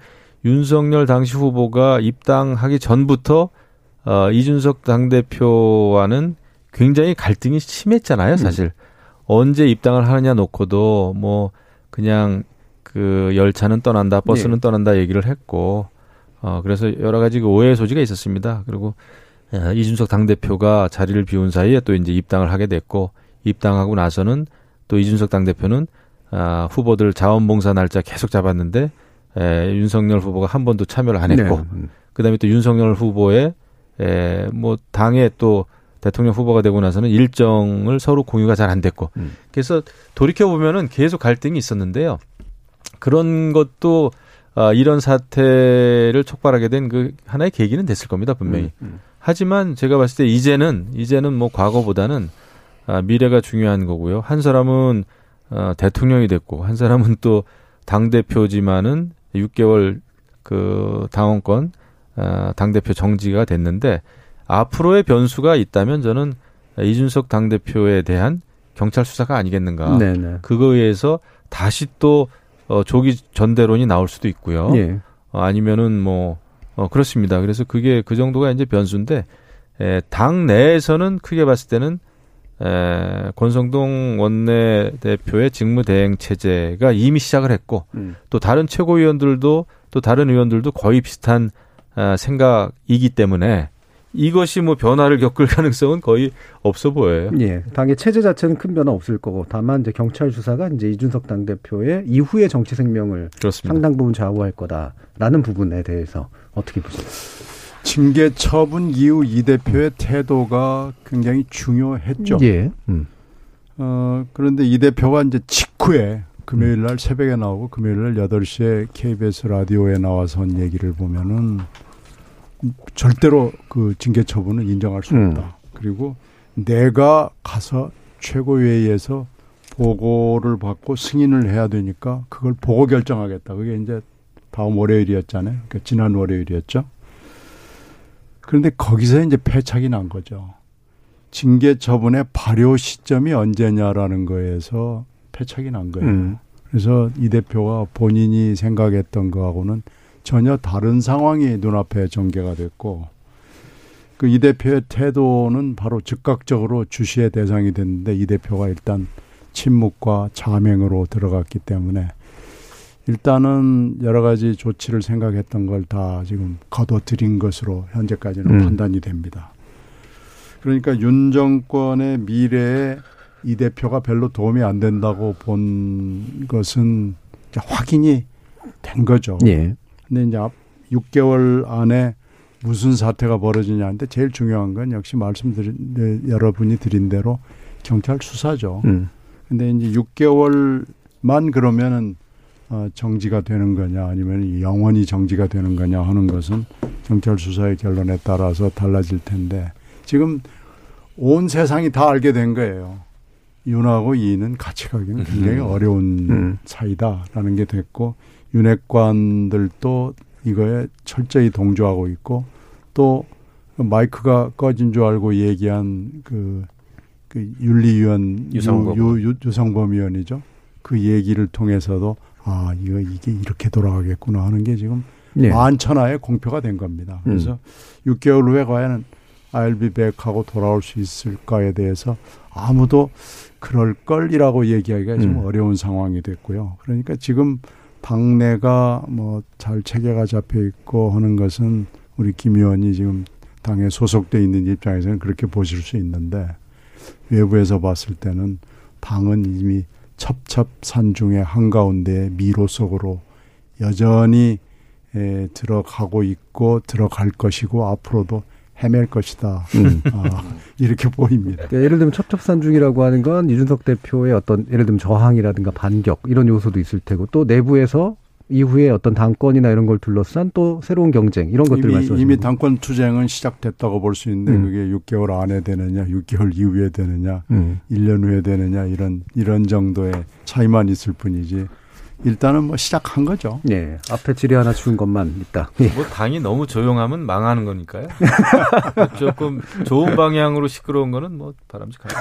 윤석열 당시 후보가 입당하기 전부터 어, 이준석 당 대표와는 굉장히 갈등이 심했잖아요, 사실. 언제 입당을 하느냐 놓고도 뭐 그냥 그 열차는 떠난다, 버스는 예. 떠난다 얘기를 했고 어 그래서 여러 가지 그 오해의 소지가 있었습니다. 그리고 어, 이준석 당 대표가 자리를 비운 사이에 또 이제 입당을 하게 됐고 입당하고 나서는 또 이준석 당 대표는 아, 후보들 자원봉사 날짜 계속 잡았는데 에, 윤석열 후보가 한 번도 참여를 안 했고 네. 음. 그다음에 또 윤석열 후보의 에, 뭐 당의 또 대통령 후보가 되고 나서는 일정을 서로 공유가 잘 안 됐고 음. 그래서 돌이켜 보면은 계속 갈등이 있었는데요. 그런 것도 아, 이런 사태를 촉발하게 된 그 하나의 계기는 됐을 겁니다 분명히. 음. 하지만 제가 봤을 때 이제는 이제는 뭐 과거보다는 아, 미래가 중요한 거고요. 한 사람은 어, 대통령이 됐고 한 사람은 또당 대표지만은 6개월 그 당원권 어, 당 대표 정지가 됐는데 앞으로의 변수가 있다면 저는 이준석 당 대표에 대한 경찰 수사가 아니겠는가. 네네. 그거에 의해서 다시 또 어, 조기 전대론이 나올 수도 있고요. 예. 어, 아니면은 뭐 어, 그렇습니다. 그래서 그게 그 정도가 이제 변수인데 에, 당 내에서는 크게 봤을 때는 에, 권성동 원내 대표의 직무대행 체제가 이미 시작을 했고 음. 또 다른 최고위원들도 또 다른 의원들도 거의 비슷한 아, 생각이기 때문에 이것이 뭐 변화를 겪을 가능성은 거의 없어 보여요. 예. 당의 체제 자체는 큰 변화 없을 거고 다만 이제 경찰 수사가 이제 이준석 당 대표의 이후의 정치 생명을 그렇습니다. 상당 부분 좌우할 거다라는 부분에 대해서 어떻게 보세요? 징계 처분 이후 이 대표의 태도가 굉장히 중요했죠. 예. 음. 어, 그런데 이 대표가 이제 직후에 금요일 날 새벽에 나오고 금요일 날 8시에 KBS 라디오에 나와서 한 얘기를 보면은 절대로 그 징계 처분은 인정할 수 음. 없다. 그리고 내가 가서 최고회의에서 보고를 받고 승인을 해야 되니까 그걸 보고 결정하겠다. 그게 이제 다음 월요일이었잖아요. 그러니까 지난 월요일이었죠. 그런데 거기서 이제 패착이 난 거죠. 징계 처분의 발효 시점이 언제냐라는 거에서 패착이 난 거예요. 음. 그래서 이 대표가 본인이 생각했던 거하고는 전혀 다른 상황이 눈앞에 전개가 됐고 그 이 대표의 태도는 바로 즉각적으로 주시의 대상이 됐는데 이 대표가 일단 침묵과 자맹으로 들어갔기 때문에 일단은 여러 가지 조치를 생각했던 걸 다 지금 거둬들인 것으로 현재까지는 음. 판단이 됩니다. 그러니까 윤 정권의 미래에 이 대표가 별로 도움이 안 된다고 본 것은 확인이 된 거죠. 예. 근데 이제 앞 6개월 안에 무슨 사태가 벌어지냐는데 제일 중요한 건 역시 말씀드린 네, 여러분이 드린 대로 경찰 수사죠. 음. 근데 이제 6개월만 그러면은 어, 정지가 되는 거냐 아니면 영원히 정지가 되는 거냐 하는 것은 경찰 수사의 결론에 따라서 달라질 텐데 지금 온 세상이 다 알게 된 거예요. 윤하고 이는 같이 가기는 굉장히 어려운 음. 사이다라는 게 됐고 윤핵관들도 이거에 철저히 동조하고 있고 또 마이크가 꺼진 줄 알고 얘기한 그, 그 윤리위원 유성범. 유, 유, 유성범 위원이죠. 그 얘기를 통해서도 아 이거 이게 이렇게 돌아가겠구나 하는 게 지금 예. 만천하에 공표가 된 겁니다. 그래서 6개월 후에 과연 ILB 백하고 돌아올 수 있을까에 대해서 아무도 그럴 걸이라고 얘기하기가 좀 음. 어려운 상황이 됐고요. 그러니까 지금 당내가 뭐 잘 체계가 잡혀 있고 하는 것은 우리 김 의원이 지금 당에 소속돼 있는 입장에서는 그렇게 보실 수 있는데 외부에서 봤을 때는 당은 이미 첩첩산 중의 한가운데 미로 속으로 여전히 에, 들어가고 있고 들어갈 것이고 앞으로도 헤맬 것이다. 음. 아, 이렇게 보입니다. 그러니까 예를 들면 첩첩산 중이라고 하는 건 이준석 대표의 어떤 예를 들면 저항이라든가 반격 이런 요소도 있을 테고 또 내부에서 이후에 어떤 당권이나 이런 걸 둘러싼 또 새로운 경쟁 이런 것들 이미, 말씀하시는 이미. 당권 투쟁은 시작됐다고 볼 수 있는데 음. 그게 6개월 안에 되느냐, 6개월 이후에 되느냐, 음. 1년 후에 되느냐 이런 이런 정도의 차이만 있을 뿐이지 일단은 뭐 시작한 거죠. 예. 앞에 지뢰 하나 치운 것만 있다. 예. 뭐 당이 너무 조용하면 망하는 거니까요. 조금 좋은 방향으로 시끄러운 거는 뭐 바람직하죠.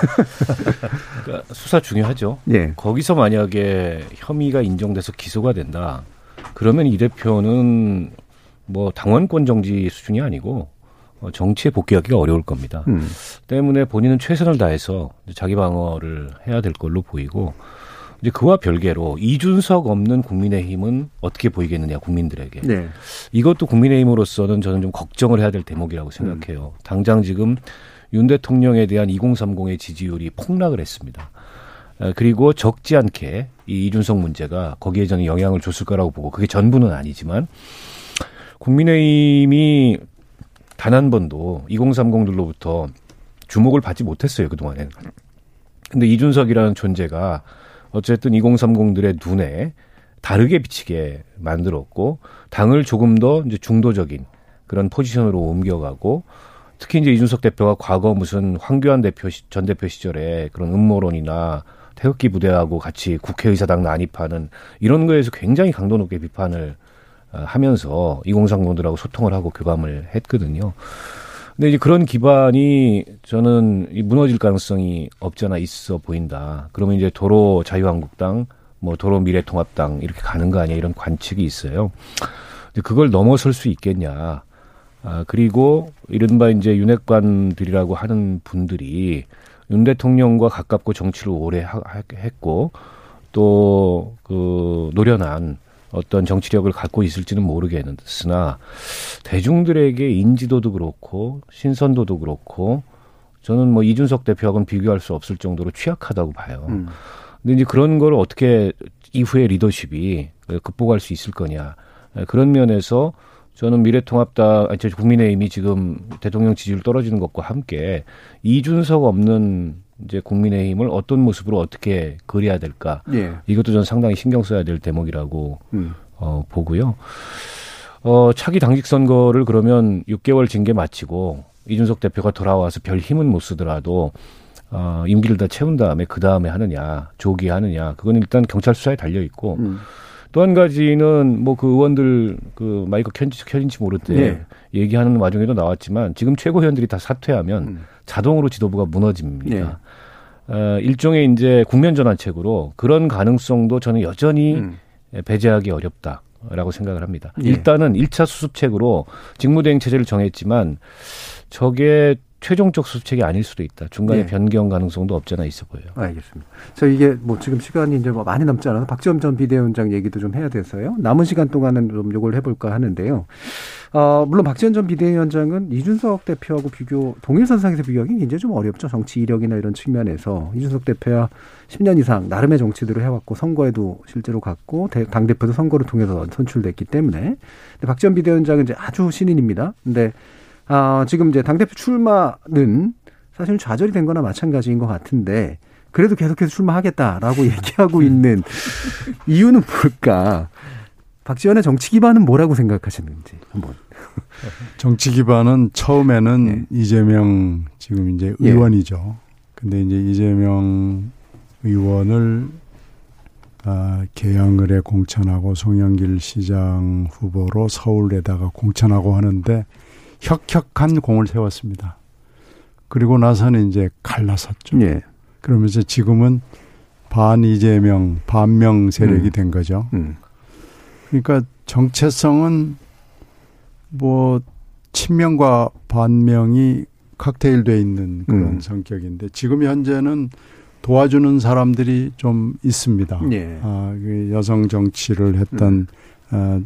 그러니까 수사 중요하죠. 예. 거기서 만약에 혐의가 인정돼서 기소가 된다. 그러면 이 대표는 뭐 당원권 정지 수준이 아니고 어, 정치에 복귀하기가 어려울 겁니다. 음. 때문에 본인은 최선을 다해서 자기 방어를 해야 될 걸로 보이고 이제 그와 별개로 이준석 없는 국민의힘은 어떻게 보이겠느냐 국민들에게 네. 이것도 국민의힘으로서는 저는 좀 걱정을 해야 될 대목이라고 생각해요. 당장 지금 윤 대통령에 대한 2030의 지지율이 폭락을 했습니다. 어, 그리고 적지 않게 이 이준석 문제가 거기에 저는 영향을 줬을 거라고 보고 그게 전부는 아니지만 국민의힘이 단 한 번도 2030들로부터 주목을 받지 못했어요 그동안엔. 근데 이준석이라는 존재가 어쨌든 2030들의 눈에 다르게 비치게 만들었고 당을 조금 더 이제 중도적인 그런 포지션으로 옮겨가고 특히 이제 이준석 대표가 과거 무슨 황교안 대표 시- 전 대표 시절에 그런 음모론이나 태극기 부대하고 같이 국회의사당 난입하는 이런 거에서 굉장히 강도 높게 비판을 어, 하면서 2030들하고 소통을 하고 교감을 했거든요. 근데 이제 그런 기반이 저는 이 무너질 가능성이 없잖아 있어 보인다. 그러면 이제 도로 자유한국당, 뭐 도로 미래통합당 이렇게 가는 거 아니야 이런 관측이 있어요. 근데 그걸 넘어설 수 있겠냐. 아, 그리고 이른바 이제 윤핵관들이라고 하는 분들이 윤 대통령과 가깝고 정치를 오래 하, 하- 했고 또 그 노련한 어떤 정치력을 갖고 있을지는 모르겠으나 대중들에게 인지도도 그렇고 신선도도 그렇고 저는 뭐 이준석 대표하고는 비교할 수 없을 정도로 취약하다고 봐요. 음. 근데 이제 그런 거를 어떻게 이후에 리더십이 극복할 수 있을 거냐. 그런 면에서 저는 미래통합당, 아니, 저 국민의힘이 지금 대통령 지지율 떨어지는 것과 함께 이준석 없는 이제 국민의힘을 어떤 모습으로 어떻게 그려야 될까. 예. 이것도 저는 상당히 신경 써야 될 대목이라고 음. 어, 보고요. 어, 차기 당직 선거를 그러면 6개월 징계 마치고 이준석 대표가 돌아와서 별 힘은 못 쓰더라도 어, 임기를 다 채운 다음에 그 다음에 하느냐, 조기 하느냐, 그건 일단 경찰 수사에 달려 있고 음. 또 한 가지는 뭐 그 의원들 그 마이크 켜진지, 켜진지 모를 때 네. 얘기하는 와중에도 나왔지만 지금 최고위원들이 다 사퇴하면 음. 자동으로 지도부가 무너집니다. 네. 어, 일종의 이제 국면 전환책으로 그런 가능성도 저는 여전히 음. 배제하기 어렵다. 라고 생각을 합니다. 예. 일단은 1차 수습책으로 직무대행 체제를 정했지만 저게 최종적 수습책이 아닐 수도 있다. 중간에 예. 변경 가능성도 없잖아 있어 보여요. 알겠습니다. 저 이게 뭐 지금 시간이 이제 뭐 많이 남지 않아서 박지원 전 비대위원장 얘기도 좀 해야 돼서요. 남은 시간 동안은 좀 요걸 해볼까 하는데요. 어, 물론 박지원 전 비대위원장은 이준석 대표하고 비교, 동일 선상에서 비교하기 굉장히 좀 어렵죠. 정치 이력이나 이런 측면에서. 이준석 대표야 10년 이상 나름의 정치들을 해왔고 선거에도 실제로 갔고 대- 당대표도 선거를 통해서 선출됐기 때문에. 근데 박지원 비대위원장은 이제 아주 신인입니다. 근데 아, 지금 이제 당대표 출마는 사실 좌절이 된 거나 마찬가지인 것 같은데 그래도 계속해서 출마하겠다라고 얘기하고 있는 이유는 뭘까? 박지원의 정치 기반은 뭐라고 생각하시는지 한번. 정치 기반은 처음에는 이재명 지금 이제 예. 의원이죠. 근데 이제 이재명 의원을 아, 개항을에 공천하고 송영길 시장 후보로 서울에다가 공천하고 하는데 혁혁한 공을 세웠습니다. 그리고 나서는 이제 갈라섰죠. 예. 그러면서 지금은 반 이재명, 반명 세력이 음. 된 거죠. 음. 그러니까 정체성은 뭐 친명과 반명이 칵테일돼 있는 그런 음. 성격인데 지금 현재는 도와주는 사람들이 좀 있습니다. 예. 아, 그 여성 정치를 했던 아,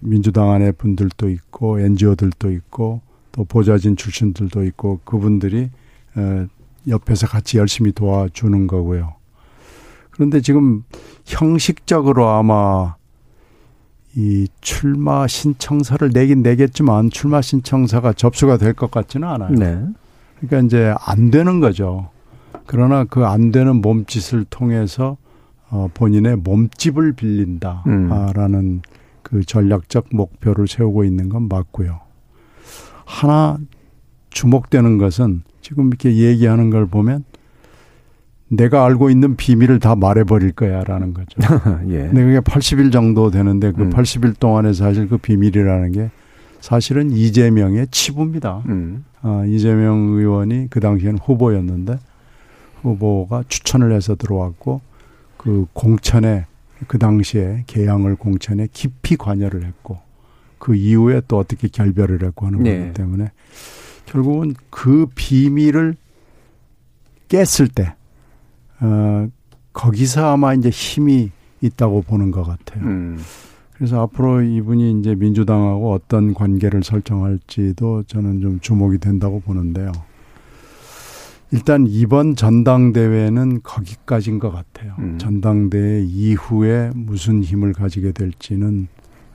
민주당 안에 분들도 있고 NGO들도 있고 또 보좌진 출신들도 있고 그분들이 어, 옆에서 같이 열심히 도와주는 거고요. 그런데 지금 형식적으로 아마 이 출마 신청서를 내긴 내겠지만 출마 신청서가 접수가 될 것 같지는 않아요. 네. 그러니까 이제 안 되는 거죠. 그러나 그 안 되는 몸짓을 통해서 어, 본인의 몸집을 빌린다라는 그 전략적 목표를 세우고 있는 건 맞고요. 하나 주목되는 것은 지금 이렇게 얘기하는 걸 보면 내가 알고 있는 비밀을 다 말해버릴 거야라는 거죠. 예. 근데 그게 80일 정도 되는데 그 음. 80일 동안에 사실 그 비밀이라는 게 사실은 이재명의 치부입니다. 음. 아, 이재명 의원이 그 당시에는 후보였는데 후보가 추천을 해서 들어왔고 그 공천에 그 당시에 개항을 공천에 깊이 관여를 했고 그 이후에 또 어떻게 결별을 했고 하는 네. 거기 때문에 결국은 그 비밀을 깼을 때 어, 거기서 아마 이제 힘이 있다고 보는 것 같아요. 음. 그래서 앞으로 이분이 이제 민주당하고 어떤 관계를 설정할지도 저는 좀 주목이 된다고 보는데요. 일단 이번 전당대회는 거기까지인 것 같아요. 음. 전당대회 이후에 무슨 힘을 가지게 될지는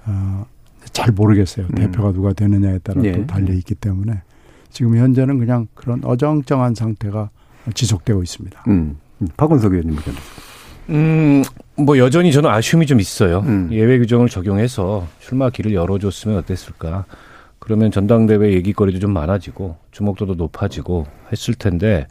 어, 잘 모르겠어요. 음. 대표가 누가 되느냐에 따라 예. 또 달려 있기 때문에 지금 현재는 그냥 그런 어정쩡한 상태가 지속되고 있습니다. 음. 박원석 의원님 의견. 음, 뭐 여전히 저는 아쉬움이 좀 있어요. 음. 예외 규정을 적용해서 출마 길을 열어줬으면 어땠을까. 그러면 전당대회 얘기거리도 좀 많아지고 주목도도 높아지고 했을 텐데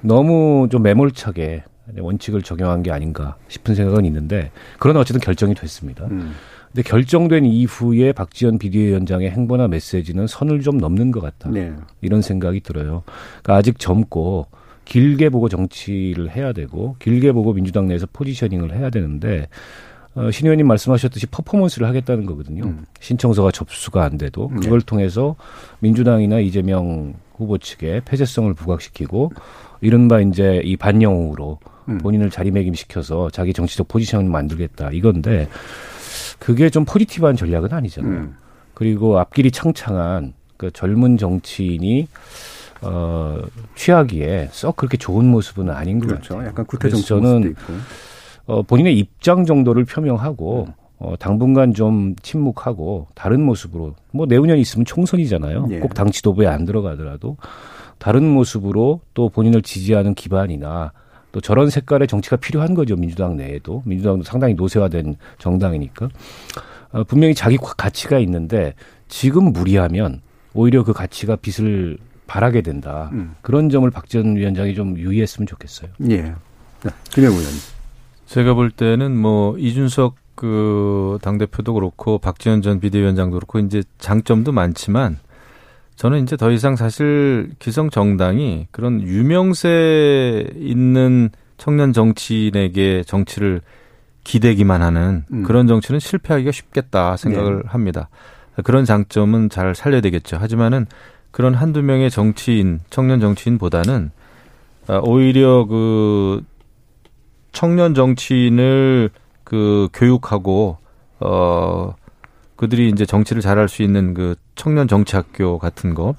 너무 좀 매몰차게 원칙을 적용한 게 아닌가 싶은 생각은 있는데 그러나 어쨌든 결정이 됐습니다. 음. 근데 결정된 이후에 박지원 비대위원장의 행보나 메시지는 선을 좀 넘는 것 같다. 네. 이런 생각이 들어요. 그러니까 아직 젊고 길게 보고 정치를 해야 되고 길게 보고 민주당 내에서 포지셔닝을 해야 되는데 어, 신 의원님 말씀하셨듯이 퍼포먼스를 하겠다는 거거든요. 음. 신청서가 접수가 안 돼도 네. 그걸 통해서 민주당이나 이재명 후보 측에 폐쇄성을 부각시키고 이른바 이제 이 반영으로 음. 본인을 자리매김시켜서 자기 정치적 포지션을 만들겠다 이건데 그게 좀 포지티브한 전략은 아니잖아요. 음. 그리고 앞길이 창창한 그 젊은 정치인이 어 취하기에 썩 그렇게 좋은 모습은 아닌 것 그렇죠. 같아요. 약간 구태 그래서 정치 모습도 저는 있고. 어 본인의 입장 정도를 표명하고 음. 어 당분간 좀 침묵하고 다른 모습으로 뭐 내후년 있으면 총선이잖아요. 예. 꼭 당 지도부에 안 들어가더라도 다른 모습으로 또 본인을 지지하는 기반이나 또 저런 색깔의 정치가 필요한 거죠 민주당 내에도 민주당도 상당히 노쇠화된 정당이니까 어, 분명히 자기 가치가 있는데 지금 무리하면 오히려 그 가치가 빛을 발하게 된다 음. 그런 점을 박지원 위원장이 좀 유의했으면 좋겠어요. 예. 자, 김영 의원님. 제가 볼 때는 뭐 이준석 그 당대표도 그렇고 박지원 전 비대위원장도 그렇고 이제 장점도 많지만 저는 이제 더 이상 사실 기성 정당이 그런 유명세 있는 청년 정치인에게 정치를 기대기만 하는 음. 그런 정치는 실패하기가 쉽겠다 생각을 네. 합니다. 그런 장점은 잘 살려야 되겠죠. 하지만은 그런 한두 명의 정치인, 청년 정치인보다는 아, 오히려 그 청년 정치인을 그 교육하고 어 그들이 이제 정치를 잘할 수 있는 그 청년 정치학교 같은 거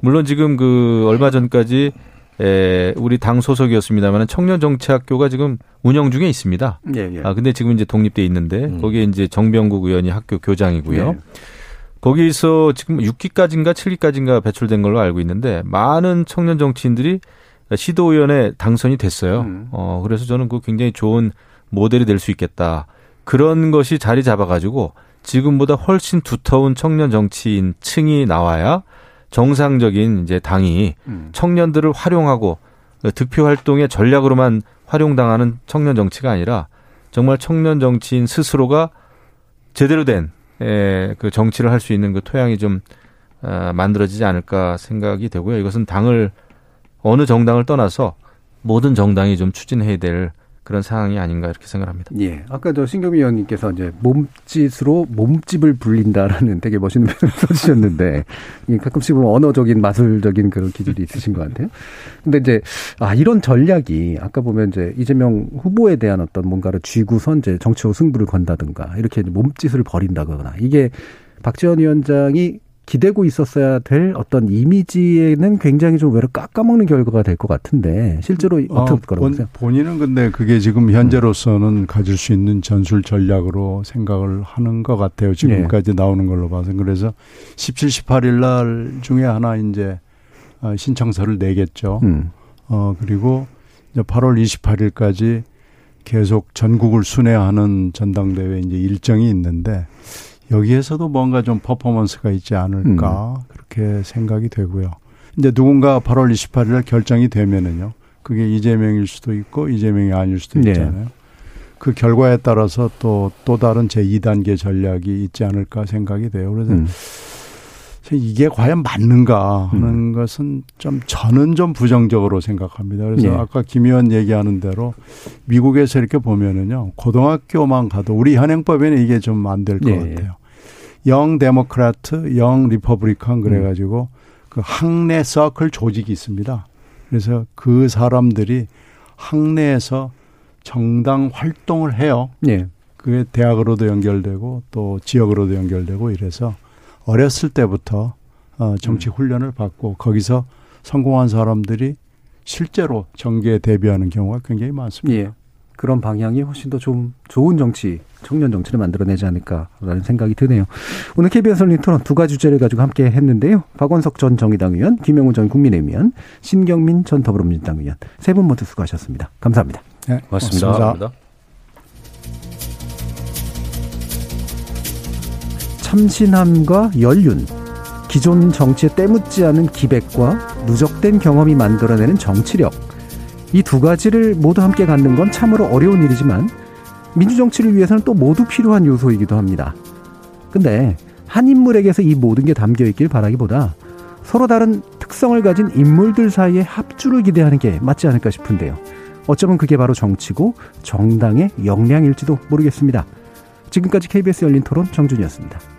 물론 지금 그 얼마 전까지 에 우리 당 소속이었습니다만 청년 정치학교가 지금 운영 중에 있습니다. 예, 예. 아 근데 지금 이제 독립돼 있는데 음. 거기에 이제 정병국 의원이 학교 교장이고요. 네. 거기서 지금 6기까지인가 7기까지인가 배출된 걸로 알고 있는데 많은 청년 정치인들이 시도의원에 당선이 됐어요. 음. 어 그래서 저는 그 굉장히 좋은 모델이 될 수 있겠다. 그런 것이 자리 잡아가지고 지금보다 훨씬 두터운 청년 정치인 층이 나와야 정상적인 이제 당이 음. 청년들을 활용하고 득표 활동의 전략으로만 활용당하는 청년 정치가 아니라 정말 청년 정치인 스스로가 제대로 된 에, 그 정치를 할 수 있는 그 토양이 좀 어, 만들어지지 않을까 생각이 되고요. 이것은 당을 어느 정당을 떠나서 모든 정당이 좀 추진해야 될 그런 상황이 아닌가 이렇게 생각합니다. 예. 아까 저 신경미 의원님께서 이제 몸짓으로 몸집을 불린다라는 되게 멋있는 표현을 써주셨는데, 가끔씩 보면 언어적인 마술적인 그런 기질이 있으신 것 같아요. 근데 이제, 아, 이런 전략이 아까 보면 이제 이재명 후보에 대한 어떤 뭔가를 쥐고선 이제 정치로 승부를 건다든가, 이렇게 몸짓을 벌인다거나, 이게 박지원 위원장이 기대고 있었어야 될 어떤 이미지에는 굉장히 좀 외로 깎아먹는 결과가 될 것 같은데 실제로 어떻게 어, 거라고 본, 보세요? 본인은 근데 그게 지금 현재로서는 가질 수 있는 전술 전략으로 생각을 하는 것 같아요. 지금까지 네. 나오는 걸로 봐서. 그래서 17, 18일 날 중에 하나 이제 어, 신청서를 내겠죠. 음. 어, 그리고 이제 8월 28일까지 계속 전국을 순회하는 전당대회 이제 일정이 있는데 여기에서도 뭔가 좀 퍼포먼스가 있지 않을까 그렇게 생각이 되고요. 이제 누군가 8월 28일 날 결정이 되면은요. 그게 이재명일 수도 있고 이재명이 아닐 수도 네. 있잖아요. 그 결과에 따라서 또또 다른 제 2단계 전략이 있지 않을까 생각이 돼요. 그래서 음. 이게 과연 맞는가 하는 음. 것은 좀 저는 좀 부정적으로 생각합니다. 그래서 예. 아까 김 의원 얘기하는 대로 미국에서 이렇게 보면은요 고등학교만 가도 우리 현행법에는 이게 좀 안 될것 예, 예. 같아요. Young Democrat, Young Republican 그래가지고 그 학내 서클 조직이 있습니다. 그래서 그 사람들이 학내에서 정당 활동을 해요. 예. 그게 대학으로도 연결되고 또 지역으로도 연결되고 이래서 어렸을 때부터 어, 정치 훈련을 받고 거기서 성공한 사람들이 실제로 정계에 데뷔하는 경우가 굉장히 많습니다. 예. 그런 방향이 훨씬 더 좀 좋은 정치, 청년 정치를 만들어내지 않을까라는 생각이 드네요. 오늘 KBS 열린 토론 두 가지 주제를 가지고 함께 했는데요. 박원석 전 정의당 의원, 김영우 전 국민의힘 의원, 신경민 전 더불어민주당 의원 세 분 모두 수고하셨습니다. 감사합니다. 네, 고맙습니다. 고맙습니다. 참신함과 연륜, 기존 정치에 때묻지 않은 기백과 누적된 경험이 만들어내는 정치력. 이 두 가지를 모두 함께 갖는 건 참으로 어려운 일이지만 민주정치를 위해서는 또 모두 필요한 요소이기도 합니다. 근데 한 인물에게서 이 모든 게 담겨 있길 바라기보다 서로 다른 특성을 가진 인물들 사이의 합주를 기대하는 게 맞지 않을까 싶은데요. 어쩌면 그게 바로 정치고 정당의 역량일지도 모르겠습니다. 지금까지 KBS 열린 토론 정준이었습니다.